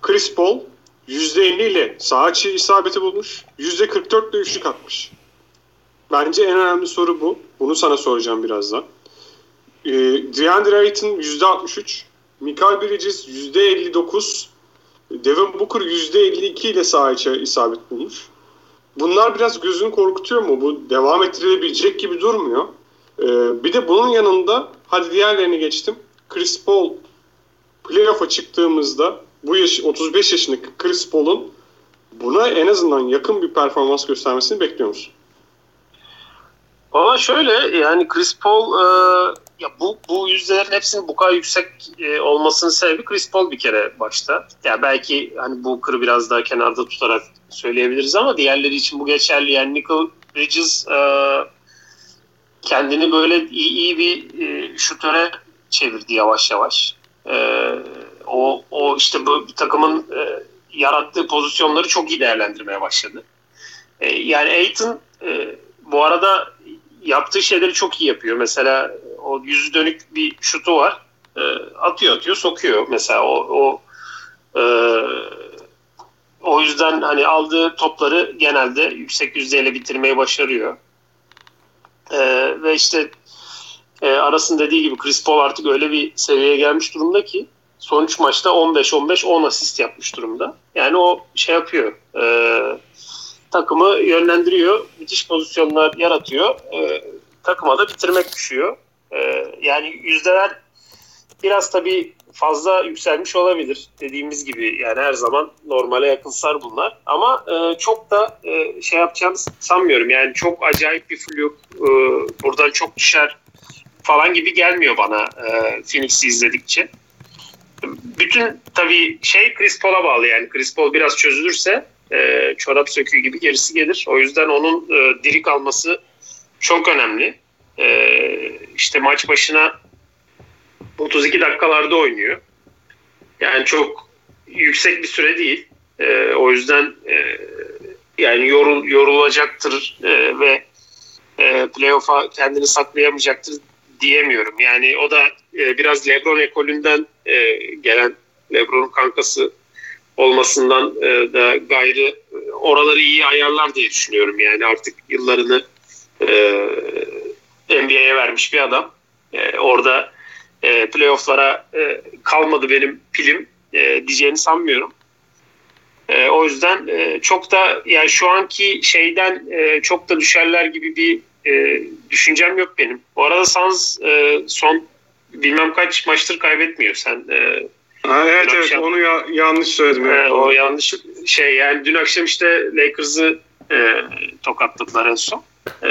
Chris Paul %50 ile sağ içi isabeti bulmuş. %44 ile üçlük atmış. Bence en önemli soru bu. Bunu sana soracağım birazdan. E, DeAndre Ayton %63. Michael Bridges %59. Devin Booker %52 ile sağ içe isabet bulmuş. Bunlar biraz gözünü korkutuyor mu? Bu devam ettirilebilecek gibi durmuyor. Ee, bir de bunun yanında hadi diğerlerini geçtim. Chris Paul playoff'a çıktığımızda bu yaş 35 yaşındaki Chris Paul'un buna en azından yakın bir performans göstermesini bekliyor musun? Valla şöyle yani Chris Paul e, ya bu bu yüzdelerin hepsinin bu kadar yüksek e, olmasının sebebi Chris Paul bir kere başta. Ya belki hani Booker'ı biraz daha kenarda tutarak söyleyebiliriz ama diğerleri için bu geçerli. Yani Nickel Bridges e, kendini böyle iyi, iyi bir e, şutöre çevirdi yavaş yavaş. E, o, o işte bu takımın e, yarattığı pozisyonları çok iyi değerlendirmeye başladı. E, yani Aiton e, bu arada yaptığı şeyleri çok iyi yapıyor. Mesela o yüzü dönük bir şutu var. E, atıyor atıyor sokuyor. Mesela o, o e, o yüzden hani aldığı topları genelde yüksek yüzdeyle bitirmeyi başarıyor. E, ve işte e, arasın dediği gibi Chris Paul artık öyle bir seviyeye gelmiş durumda ki son 3 maçta 15-15-10 asist yapmış durumda. Yani o şey yapıyor. E, takımı yönlendiriyor. Müthiş pozisyonlar yaratıyor. E, takıma da bitirmek düşüyor. E, yani yüzdeler biraz tabii fazla yükselmiş olabilir. Dediğimiz gibi yani her zaman normale yakınsar bunlar. Ama e, çok da e, şey yapacağını sanmıyorum. Yani çok acayip bir fluk e, buradan çok düşer falan gibi gelmiyor bana e, Phoenix'i izledikçe. Bütün tabii şey Chris Paul'a bağlı yani. Chris Paul biraz çözülürse e, çorap söküğü gibi gerisi gelir. O yüzden onun e, diri kalması çok önemli. E, işte maç başına 32 dakikalarda oynuyor. Yani çok yüksek bir süre değil. E, o yüzden e, yani yorul, yorulacaktır e, ve e, playoff'a kendini saklayamayacaktır diyemiyorum. Yani o da e, biraz LeBron ekolünden e, gelen LeBron'un kankası olmasından e, da gayrı e, oraları iyi ayarlar diye düşünüyorum. Yani artık yıllarını e, NBA'ye vermiş bir adam. E, orada e, playofflara e, kalmadı benim pilim e, diyeceğini sanmıyorum. E, o yüzden e, çok da yani şu anki şeyden e, çok da düşerler gibi bir e, düşüncem yok benim. Bu arada Suns e, son bilmem kaç maçtır kaybetmiyor. Sen e, Ha, evet evet akşam- onu ya- yanlış söyledim. e, o yanlış şey yani dün akşam işte Lakers'ı e, tokatladılar en son. E,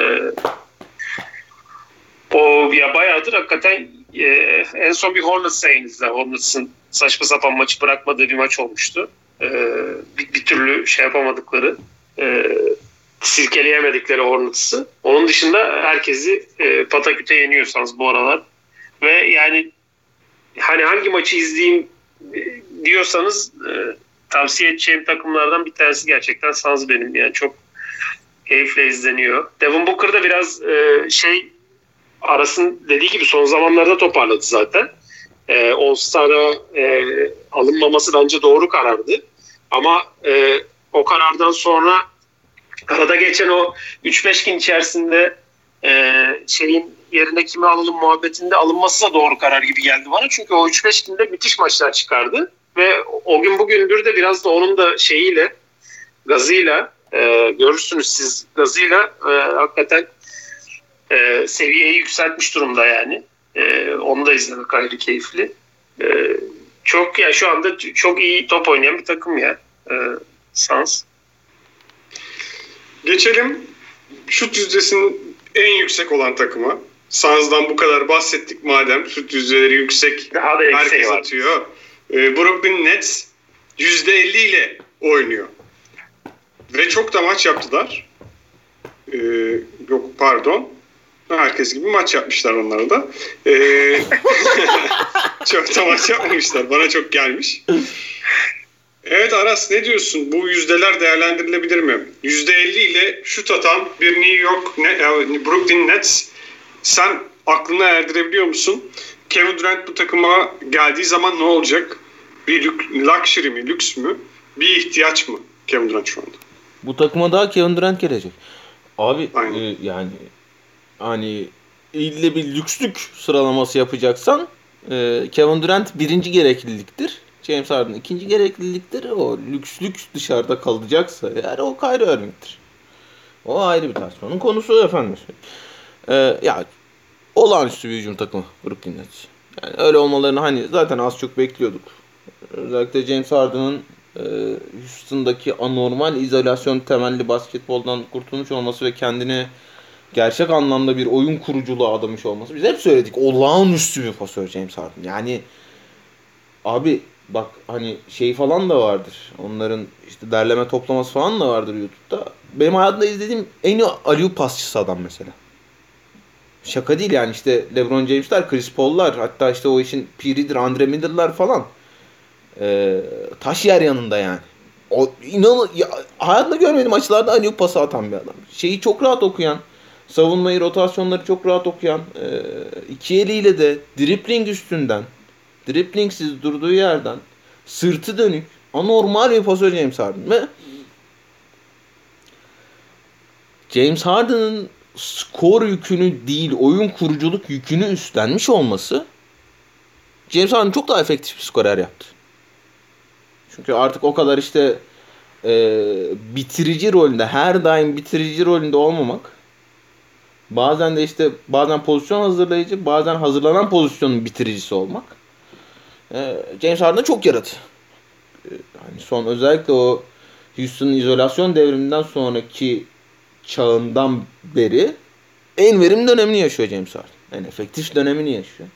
o ya bayağıdır hakikaten e, en son bir Hornets yayınızda. Hornets'ın saçma sapan maçı bırakmadığı bir maç olmuştu. E, bir, bir türlü şey yapamadıkları e, silkeleyemedikleri Hornets'ı. Onun dışında herkesi e, pataküte yeniyorsanız bu aralar. Ve yani hani hangi maçı izleyeyim e, diyorsanız e, tavsiye edeceğim takımlardan bir tanesi gerçekten Suns benim. Yani çok keyifle izleniyor. Devin Booker da biraz e, şey arasın dediği gibi son zamanlarda toparladı zaten. E, All Star'a e, alınmaması bence doğru karardı. Ama e, o karardan sonra arada geçen o 3-5 gün içerisinde e, şeyin yerine kimi alalım muhabbetinde alınması da doğru karar gibi geldi bana. Çünkü o 3-5 günde müthiş maçlar çıkardı. Ve o gün bugündür de biraz da onun da şeyiyle, gazıyla e, görürsünüz siz gazıyla e, hakikaten e, seviyeyi yükseltmiş durumda yani. E, onu da izlemek ayrı keyifli. E, çok ya şu anda çok iyi top oynayan bir takım ya. E, Sans. Geçelim şut yüzdesinin en yüksek olan takıma. Suns'dan bu kadar bahsettik madem şut yüzdeleri yüksek. Daha da Herkes var. atıyor. Ee, Brooklyn Nets %50 ile oynuyor. Ve çok da maç yaptılar. Ee, yok pardon. Herkes gibi maç yapmışlar onlara da. Ee, çok da maç yapmamışlar. Bana çok gelmiş. Evet Aras ne diyorsun? Bu yüzdeler değerlendirilebilir mi? %50 ile şut atan bir New York e, Brooklyn Nets sen aklına erdirebiliyor musun? Kevin Durant bu takıma geldiği zaman ne olacak? Bir luxury mi, lüks mü? Bir ihtiyaç mı Kevin Durant şu anda? Bu takıma daha Kevin Durant gelecek. Abi e, yani hani ille bir lükslük sıralaması yapacaksan e, Kevin Durant birinci gerekliliktir. James Harden ikinci gerekliliktir. O lükslük dışarıda kalacaksa yani o Kyrie Irving'tir. O ayrı bir tartışmanın konusu efendim. Ee, ya olağanüstü bir hücum takımı Brooklyn Nets. Yani öyle olmalarını hani zaten az çok bekliyorduk. Özellikle James Harden'ın e, Houston'daki anormal izolasyon temelli basketboldan kurtulmuş olması ve kendini gerçek anlamda bir oyun kuruculuğa adamış olması. Biz hep söyledik olağanüstü bir pasör James Harden. Yani abi bak hani şey falan da vardır. Onların işte derleme toplaması falan da vardır YouTube'da. Benim hayatımda izlediğim en iyi aliyup pasçısı adam mesela. Şaka değil yani işte LeBron James'ler, Chris Paul'lar hatta işte o işin piridir Andre Miller'lar falan. Ee, taş yer yanında yani. O inan ya, hayatımda görmediğim açılarda aliyup pası atan bir adam. Şeyi çok rahat okuyan, savunmayı, rotasyonları çok rahat okuyan, e, iki eliyle de dripling üstünden driplingsiz durduğu yerden sırtı dönük anormal bir pasör James Harden ve James Harden'ın skor yükünü değil oyun kuruculuk yükünü üstlenmiş olması James Harden çok daha efektif bir skorer yaptı. Çünkü artık o kadar işte e, bitirici rolünde her daim bitirici rolünde olmamak bazen de işte bazen pozisyon hazırlayıcı bazen hazırlanan pozisyonun bitiricisi olmak James Harden çok yaradı. E, hani son özellikle o Houston'ın izolasyon devriminden sonraki çağından beri en verimli dönemini yaşıyor James Harden. En efektif dönemini yaşıyor.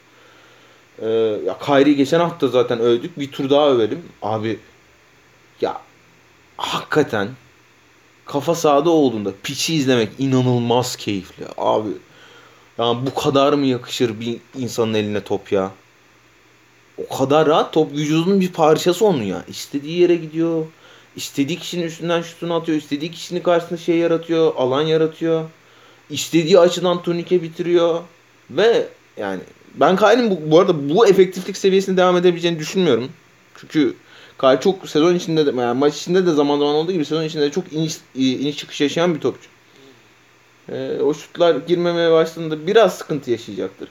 Ee, ya Kyrie geçen hafta zaten övdük. Bir tur daha övelim. Abi ya hakikaten kafa sahada olduğunda piçi izlemek inanılmaz keyifli. Abi yani bu kadar mı yakışır bir insanın eline top ya? O kadar rahat top vücudunun bir parçası onun ya. İstediği yere gidiyor. İstediği kişinin üstünden şutunu atıyor. istediği kişinin karşısında şey yaratıyor. Alan yaratıyor. İstediği açıdan turnike bitiriyor. Ve yani ben Kylie'nin bu, bu arada bu efektiflik seviyesine devam edebileceğini düşünmüyorum. Çünkü Kyle çok sezon içinde de yani maç içinde de zaman zaman olduğu gibi sezon içinde de çok iniş, iniş çıkış yaşayan bir topçu. Ee, o şutlar girmemeye başladığında biraz sıkıntı yaşayacaktır.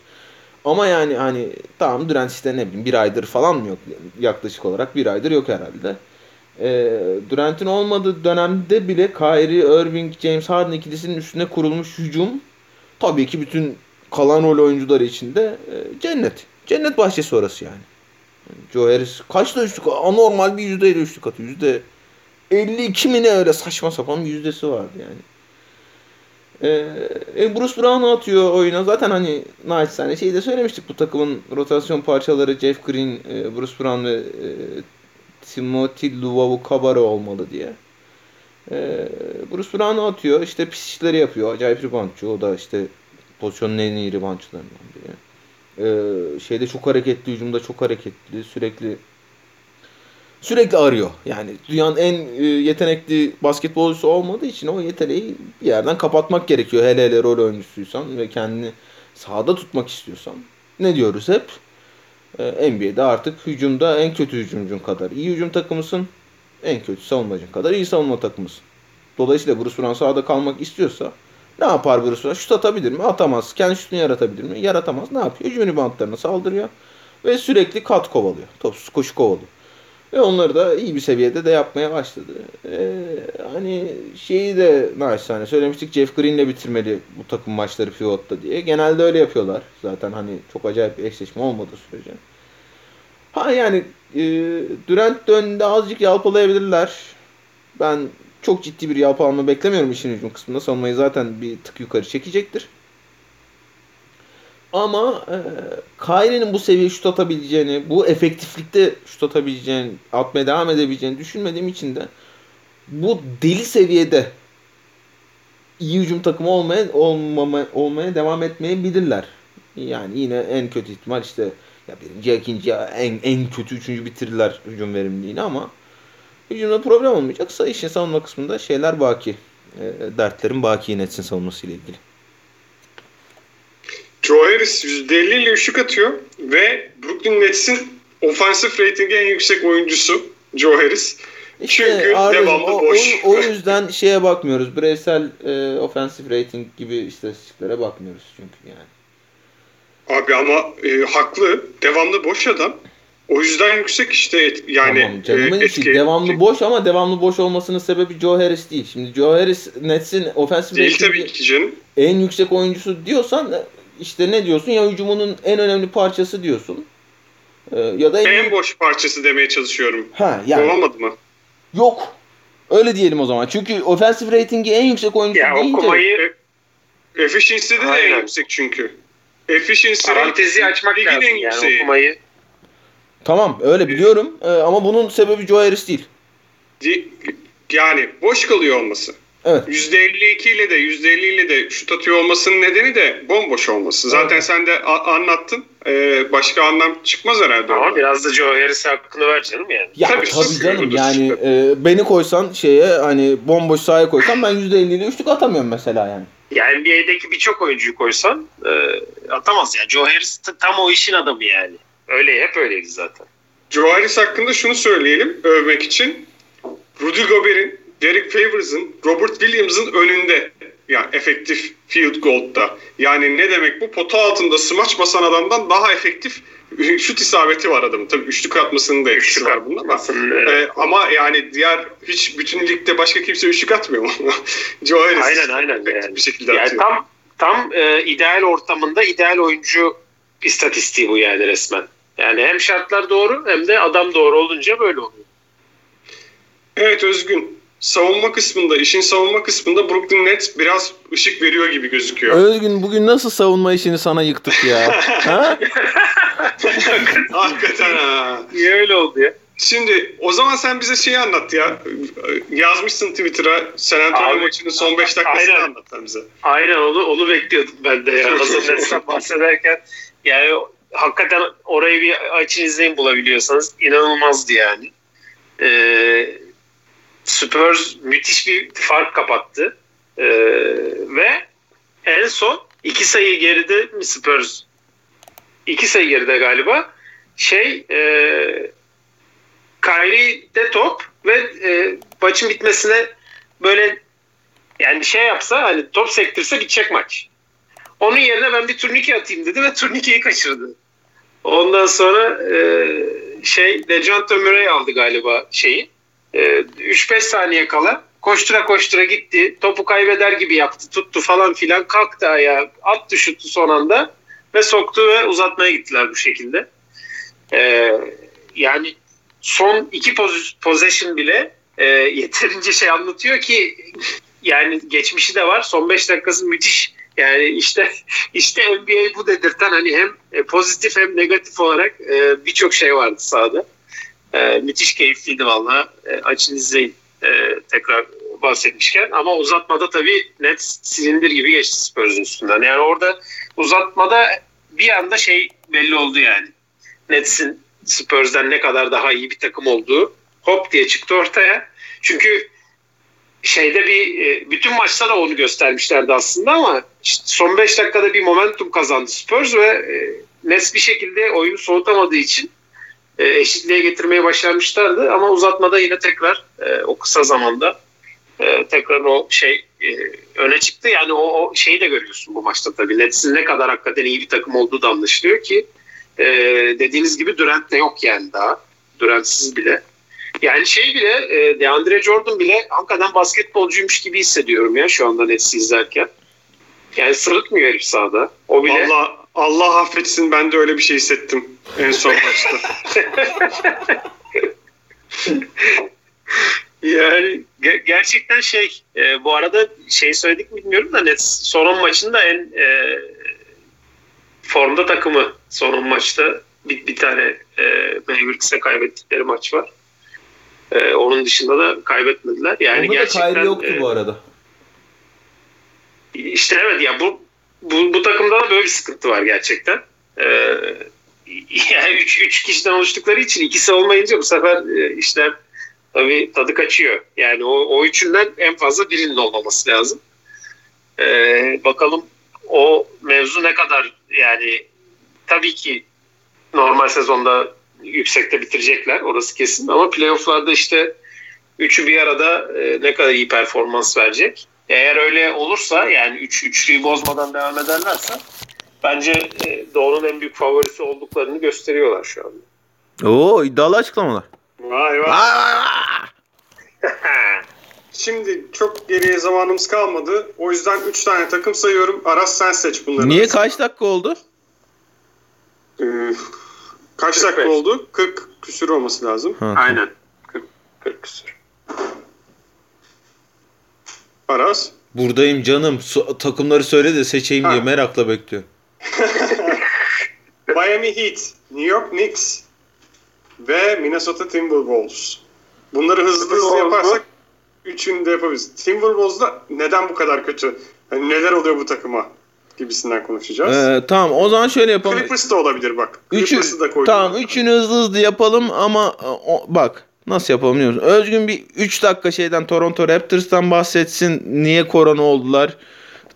Ama yani hani tamam Durant işte ne bileyim bir aydır falan mı yok yaklaşık olarak bir aydır yok herhalde. E, Durant'in olmadığı dönemde bile Kyrie Irving, James Harden ikilisinin üstüne kurulmuş hücum tabii ki bütün kalan rol oyuncuları için de e, cennet. Cennet bahçesi orası yani. Joe Harris kaçta üçlük anormal bir yüzdeyle üçlük atıyor. Yüzde 52 mi ne öyle saçma sapan bir yüzdesi vardı yani. Ee, Bruce Brown atıyor oyuna. Zaten hani naçizane şeyi de söylemiştik. Bu takımın rotasyon parçaları Jeff Green, e, Bruce Brown ve e, Timothy Luvavu Kabara olmalı diye. Ee, Bruce Brown atıyor. İşte pis işleri yapıyor. Acayip ribantçı. O da işte pozisyonun en iyi ribantçılarından biri. Ee, şeyde çok hareketli, hücumda çok hareketli. Sürekli sürekli arıyor. Yani dünyanın en e, yetenekli basketbolcusu olmadığı için o yeteneği bir yerden kapatmak gerekiyor. Hele hele rol oyuncusuysan ve kendini sahada tutmak istiyorsan. Ne diyoruz hep? Ee, NBA'de artık hücumda en kötü hücumcun kadar iyi hücum takımısın. En kötü savunmacın kadar iyi savunma takımısın. Dolayısıyla Bruce Brown sahada kalmak istiyorsa ne yapar Bruce Brown? Şut atabilir mi? Atamaz. Kendi şutunu yaratabilir mi? Yaratamaz. Ne yapıyor? Hücum ribantlarına saldırıyor. Ve sürekli kat kovalıyor. Topsuz koşu kovalıyor. Ve onları da iyi bir seviyede de yapmaya başladı. Ee, hani şeyi de naçizane söylemiştik Jeff Green'le bitirmeli bu takım maçları pivotta diye. Genelde öyle yapıyorlar. Zaten hani çok acayip bir eşleşme olmadığı sürece. Ha yani e, Durant dönde azıcık yalpalayabilirler. Ben çok ciddi bir yalpalama beklemiyorum işin hücum kısmında. Savunmayı zaten bir tık yukarı çekecektir. Ama e, Kyrie'nin bu seviye şut atabileceğini, bu efektiflikte şut atabileceğini, atmaya devam edebileceğini düşünmediğim için de bu deli seviyede iyi hücum takımı olmaya olmama, olmaya devam etmeyebilirler. Yani yine en kötü ihtimal işte ya birinci, ikinci, en, en kötü üçüncü bitirirler hücum verimliliğini ama hücumda problem olmayacaksa işin savunma kısmında şeyler baki. E, dertlerin baki Nets'in savunmasıyla ilgili. Joe Harris %50 ile üçlük atıyor ve Brooklyn Nets'in ofansif ratingi en yüksek oyuncusu Joe Harris. İşte Çünkü devamlı o, boş. O, o yüzden şeye bakmıyoruz. Bireysel e, offensive rating gibi istatistiklere bakmıyoruz çünkü yani. Abi ama e, haklı. Devamlı boş adam. O yüzden yüksek işte et- yani tamam canımın e, etki- devamlı boş ama devamlı boş olmasının sebebi Joe Harris değil. Şimdi Joe Harris Nets'in offensive değil tabii ki canım. en yüksek oyuncusu diyorsan işte ne diyorsun ya hücumunun en önemli parçası diyorsun. E, ya da en, En boş parçası demeye çalışıyorum. ha yani Olamadı mı? yok. Öyle diyelim o zaman. Çünkü offensive ratingi en yüksek oyuncusu Ya deyince okumayı Efficiency'de de Aynen. en yüksek çünkü. Efficiency parantezi açmak ligin en lazım yani yükseği. okumayı. tamam öyle biliyorum E, ama bunun sebebi Joe Harris değil. Yani boş kalıyor olması. Evet. %52 ile de %50 ile de şut atıyor olmasının nedeni de bomboş olması. Zaten sen de anlattın. Ee, başka anlam çıkmaz herhalde. Ama orada. biraz da Joe Harris'e hakkını ver canım yani. Ya Tabii, tabii, canım yani e, beni koysan şeye hani bomboş sahaya koysan ben %50 ile üçlük atamıyorum mesela yani. Ya NBA'deki birçok oyuncuyu koysan e, atamaz yani. Joe Harris t- tam o işin adamı yani. Öyle hep öyleydi zaten. Joe Harris hakkında şunu söyleyelim övmek için. Rudy Gobert'in, Derek Favors'ın, Robert Williams'ın önünde. Yani efektif field goal'da. Yani ne demek bu? Pota altında smaç basan adamdan daha efektif şut isabeti var adamın. Tabii üçlük atmasının da etkisi var bunun ama. Ee, ama yani diğer hiç bütün ligde başka kimse üçlük atmıyor mu? Joe Harris Aynen, aynen yani. bir şekilde yani atıyor. tam tam e, ideal ortamında ideal oyuncu istatistiği bu yani resmen. Yani hem şartlar doğru hem de adam doğru olunca böyle oluyor. Evet Özgün. Savunma kısmında, işin savunma kısmında Brooklyn Nets biraz ışık veriyor gibi gözüküyor. Özgün bugün nasıl savunma işini sana yıktık ya? ha? Hakikaten ha. Niye öyle oldu ya? Şimdi o zaman sen bize şeyi anlat ya. Yazmışsın Twitter'a San Antonio Abi, maçının son 5 dakikasını aynen. anlat bize. Aynen onu onu bekliyordum ben de ya. Hazır Nets'ten bahsederken yani hakikaten orayı bir açın izleyin bulabiliyorsanız inanılmazdı yani. Ee, Spurs müthiş bir fark kapattı. Ee, ve en son iki sayı geride mi Spurs? İki sayı geride galiba. Şey e, Kyrie'de top ve e, maçın bitmesine böyle yani şey yapsa hani top sektirse bitecek maç. Onun yerine ben bir turnike atayım dedi ve turnikeyi kaçırdı. Ondan sonra e, şey Dejounte Murray aldı galiba şeyi. E, 3-5 saniye kala koştura koştura gitti. Topu kaybeder gibi yaptı. Tuttu falan filan. Kalktı ayağa. Attı şutu son anda. Ve soktu ve uzatmaya gittiler bu şekilde. E, yani son iki poz- possession bile e, yeterince şey anlatıyor ki yani geçmişi de var. Son 5 dakikası müthiş. Yani işte işte NBA bu dedirten hani hem e, pozitif hem negatif olarak e, birçok şey vardı sahada. E, müthiş keyifliydi valla. E, açın izleyin e, tekrar bahsetmişken. Ama uzatmada tabii net silindir gibi geçti Spurs'un üstünden. Yani orada uzatmada bir anda şey belli oldu yani. Nets'in Spurs'dan ne kadar daha iyi bir takım olduğu hop diye çıktı ortaya. Çünkü şeyde bir e, bütün maçta da onu göstermişlerdi aslında ama işte son 5 dakikada bir momentum kazandı Spurs ve e, Nets bir şekilde oyunu soğutamadığı için e, eşitliğe getirmeye başarmışlardı ama uzatmada yine tekrar e, o kısa zamanda e, tekrar o şey öne çıktı. Yani o, o şeyi de görüyorsun bu maçta tabii. Nets'in ne kadar hakikaten iyi bir takım olduğu da anlaşılıyor ki dediğiniz gibi Durant de yok yani daha. Durant'siz bile. Yani şey bile DeAndre Jordan bile hakikaten basketbolcuymuş gibi hissediyorum ya şu anda Nets'i izlerken. Yani sırıtmıyor herif sahada. O bile. Allah Allah affetsin ben de öyle bir şey hissettim en son maçta. Yani ge- gerçekten şey e, bu arada şey söyledik mi bilmiyorum da Nets son 10 maçında en e, formda takımı son 10 maçta bir, bir tane e, Mavericks'e kaybettikleri maç var. E, onun dışında da kaybetmediler. Yani Onda da gerçekten Kyrie yoktu e, bu arada. İşte evet ya bu bu, bu takımda da böyle bir sıkıntı var gerçekten. Ee, yani üç, üç kişiden oluştukları için ikisi olmayınca bu sefer e, işler tabii tadı kaçıyor. Yani o, o üçünden en fazla birinin olmaması lazım. Ee, bakalım o mevzu ne kadar yani tabii ki normal sezonda yüksekte bitirecekler orası kesin ama playofflarda işte üçü bir arada e, ne kadar iyi performans verecek. Eğer öyle olursa yani üç, üçlüyü bozmadan devam ederlerse bence e, Doğu'nun en büyük favorisi olduklarını gösteriyorlar şu anda. Oo iddialı açıklamalar. Vay vay. Vay vay vay. Şimdi çok geriye zamanımız kalmadı. O yüzden 3 tane takım sayıyorum. Aras sen seç bunları. Niye kaç dakika oldu? Ee, kaç 45. dakika oldu? 40 küsür olması lazım. Ha. Aynen. 40, 40 küsur. Aras. Buradayım canım. So- takımları söyle de seçeyim Ha. diye merakla bekliyorum. Miami Heat, New York Knicks ve Minnesota Timberwolves. Bunları hızlı hızlı yaparsak üçünü de yapabiliriz. Timberwolves'da neden bu kadar kötü? Hani neler oluyor bu takıma gibisinden konuşacağız. Ee, tamam o zaman şöyle yapalım. Clippers da olabilir bak. Üçü, Clippers'ı da koydum. tamam üçünü hızlı hızlı yapalım ama o, bak nasıl yapalım musun? Özgün bir 3 dakika şeyden Toronto Raptors'tan bahsetsin. Niye korona oldular?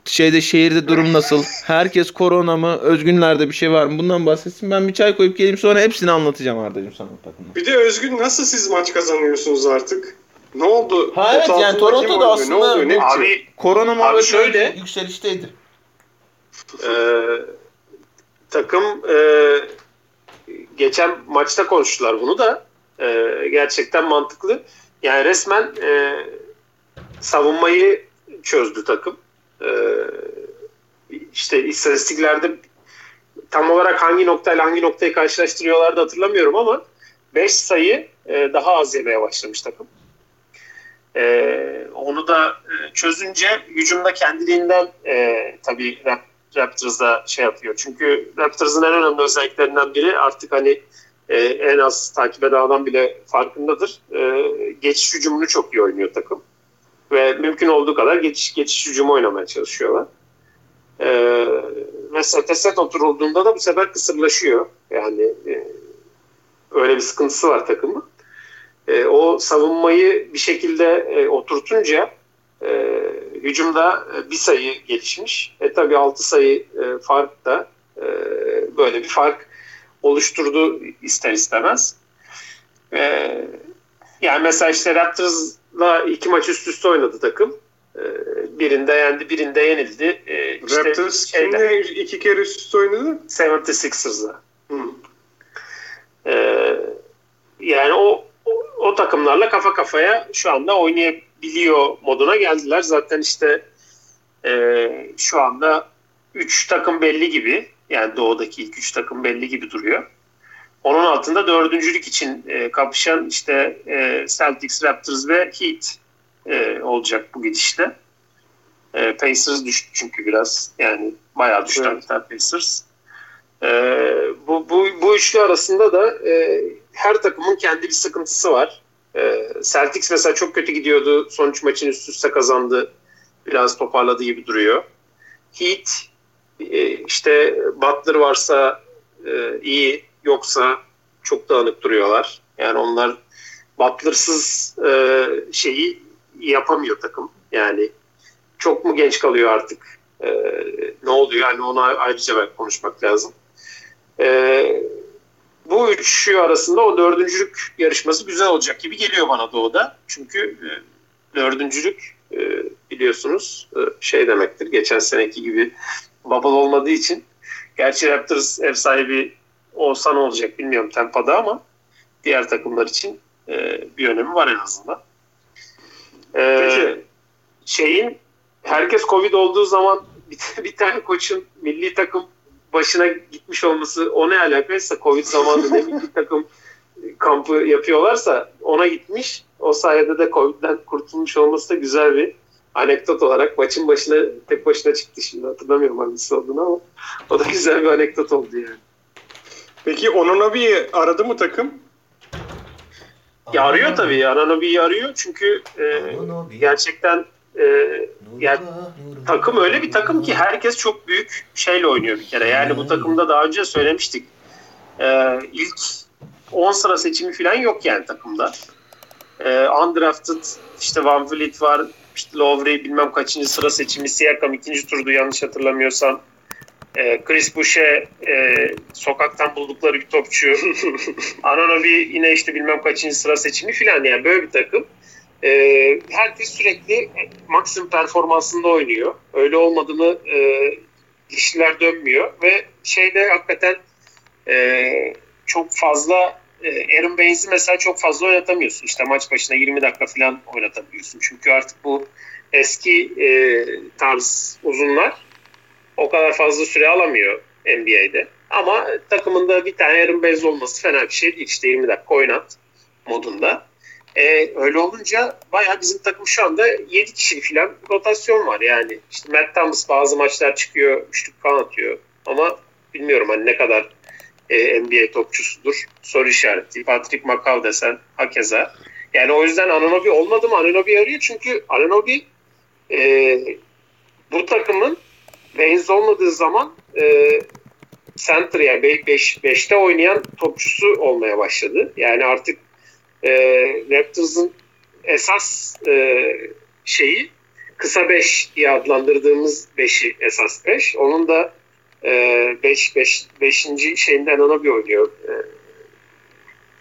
Şeyde şehirde durum nasıl? Herkes korona mı? Özgünlerde bir şey var mı? Bundan bahsetsin. Ben bir çay koyup geleyim sonra hepsini anlatacağım Arda'cığım sana takımda. Bir de Özgün nasıl siz maç kazanıyorsunuz artık? Ne oldu? Ha evet, yani Toronto'da oynuyor? Ne aslında oluyor? Ne? Abi Korona muhabbeti şöyle- öyle yükselişteydi. e, takım e, geçen maçta konuştular bunu da e, gerçekten mantıklı. Yani resmen e, savunmayı çözdü takım. E, işte istatistiklerde tam olarak hangi noktayla hangi noktayı karşılaştırıyorlardı hatırlamıyorum ama 5 sayı e, daha az yemeye başlamış takım. E, onu da e, çözünce hücumda kendiliğinden e, tabii Rap- Raptors'da şey yapıyor. Çünkü Raptors'ın en önemli özelliklerinden biri artık hani e, en az takip eden adam bile farkındadır. E, geçiş hücumunu çok iyi oynuyor takım. Ve mümkün olduğu kadar geçiş, geçiş hücumu oynamaya çalışıyorlar. E, ve sete set oturulduğunda da bu sefer kısırlaşıyor. Yani e, öyle bir sıkıntısı var takımın. E, o savunmayı bir şekilde e, oturtunca e, hücumda e, bir sayı gelişmiş. E tabi 6 sayı e, fark da e, böyle bir fark oluşturdu ister istemez. E, yani mesela işte Raptors'la iki maç üst üste oynadı takım. E, birinde yendi, birinde yenildi. E, işte Raptors şeyde, kimle iki kere üst üste oynadı? 76ers'la. Hı. Ee, yani o, o o takımlarla kafa kafaya şu anda oynayabiliyor moduna geldiler. Zaten işte e, şu anda 3 takım belli gibi. Yani doğudaki ilk 3 takım belli gibi duruyor. Onun altında dördüncülük için e, kapışan işte e, Celtics, Raptors ve Heat e, olacak bu gidişle. E, Pacers düştü çünkü biraz. Yani bayağı düştü Evet. hatta Pacers. Ee, bu, bu, bu üçlü arasında da e, her takımın kendi bir sıkıntısı var. Ee, Celtics mesela çok kötü gidiyordu. Son üç maçın üst üste kazandı. Biraz toparladı gibi duruyor. Heat e, işte Butler varsa e, iyi yoksa çok dağınık duruyorlar. Yani onlar Butler'sız e, şeyi yapamıyor takım. Yani çok mu genç kalıyor artık? E, ne oluyor? Yani ona ayrıca belki konuşmak lazım. Bu üçü arasında o dördüncülük yarışması güzel olacak gibi geliyor bana Doğu'da. Çünkü e, dördüncülük e, biliyorsunuz e, şey demektir. Geçen seneki gibi bubble olmadığı için. Gerçi Raptors ev sahibi olsa ne olacak bilmiyorum Tampa'da ama diğer takımlar için e, bir önemi var en azından. Peki. şeyin herkes Covid olduğu zaman bir, bir tane koçun milli takım başına gitmiş olması o ne alakaysa Covid zamanında ne milli takım kampı yapıyorlarsa ona gitmiş. O sayede de Covid'den kurtulmuş olması da güzel bir anekdot olarak maçın başına tek başına çıktı şimdi hatırlamıyorum hangisi olduğunu ama o da güzel bir anekdot oldu yani. Peki Onunabi'yi aradı mı takım? Ya arıyor tabii. Ananobi'yi arıyor çünkü e, gerçekten e, yani takım öyle bir takım ki herkes çok büyük şeyle oynuyor bir kere. Yani bu takımda daha önce söylemiştik. Ee, ilk 10 sıra seçimi falan yok yani takımda. Ee, undrafted işte Van Vliet var, işte Lowry bilmem kaçıncı sıra seçimi, Siakam ikinci turdu yanlış hatırlamıyorsam. Ee, Chris Boucher e, sokaktan buldukları bir topçu. Ananobi yine işte bilmem kaçıncı sıra seçimi filan yani böyle bir takım. Ee, herkes sürekli maksimum performansında oynuyor. Öyle olmadı mı e, işler dönmüyor ve şeyde hakikaten e, çok fazla e, Aaron Baines'i mesela çok fazla oynatamıyorsun. İşte maç başına 20 dakika falan oynatabiliyorsun. Çünkü artık bu eski e, tarz uzunlar o kadar fazla süre alamıyor NBA'de. Ama takımında bir tane Aaron Baines olması fena bir şey değil. İşte 20 dakika oynat modunda. E, öyle olunca bayağı bizim takım şu anda 7 kişi falan rotasyon var yani. İşte Matt Thomas bazı maçlar çıkıyor, üçlük kan atıyor. Ama bilmiyorum hani ne kadar e, NBA topçusudur. Soru işareti. Patrick McCaw desen hakeza. Yani o yüzden Ananobi olmadı mı? Ananobi arıyor çünkü Ananobi e, bu takımın Baines olmadığı zaman e, center yani 5'te beş, oynayan topçusu olmaya başladı. Yani artık e, Raptors'ın esas e, şeyi kısa 5 diye adlandırdığımız 5'i esas 5. Onun da 5 5 5. şeyinden ona bir oynuyor. E,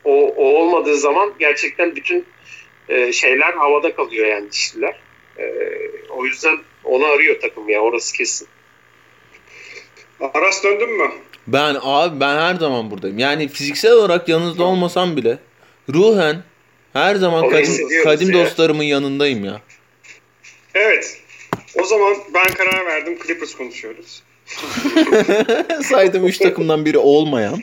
o, o olmadığı zaman gerçekten bütün e, şeyler havada kalıyor yani dişliler. E, o yüzden onu arıyor takım ya orası kesin. Aras döndün mü? Ben abi ben her zaman buradayım. Yani fiziksel olarak yanınızda olmasam bile ruhen her zaman kadim, kadim dostlarımın yanındayım ya. Evet. O zaman ben karar verdim. Clippers konuşuyoruz. Saydım 3 takımdan biri olmayan.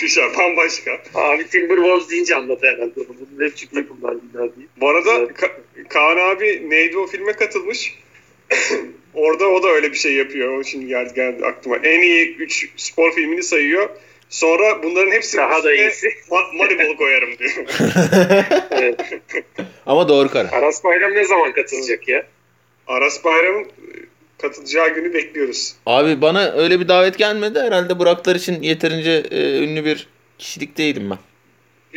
Tüşer bambaşka. Abi Timberwolves deyince anladı herhalde. Bunun hep çift takımlar değil. Bu arada Ka- Kaan abi neydi o filme katılmış. Orada o da öyle bir şey yapıyor. O şimdi geldi, geldi aklıma. En iyi 3 spor filmini sayıyor. Sonra bunların hepsini daha da iyisi. Ma- Moneyball'u koyarım diyor. evet. Ama doğru karar. Aras Bayram ne zaman katılacak ya? Aras Bayram'ın katılacağı günü bekliyoruz. Abi bana öyle bir davet gelmedi. Herhalde Buraklar için yeterince e, ünlü bir kişilik değilim ben.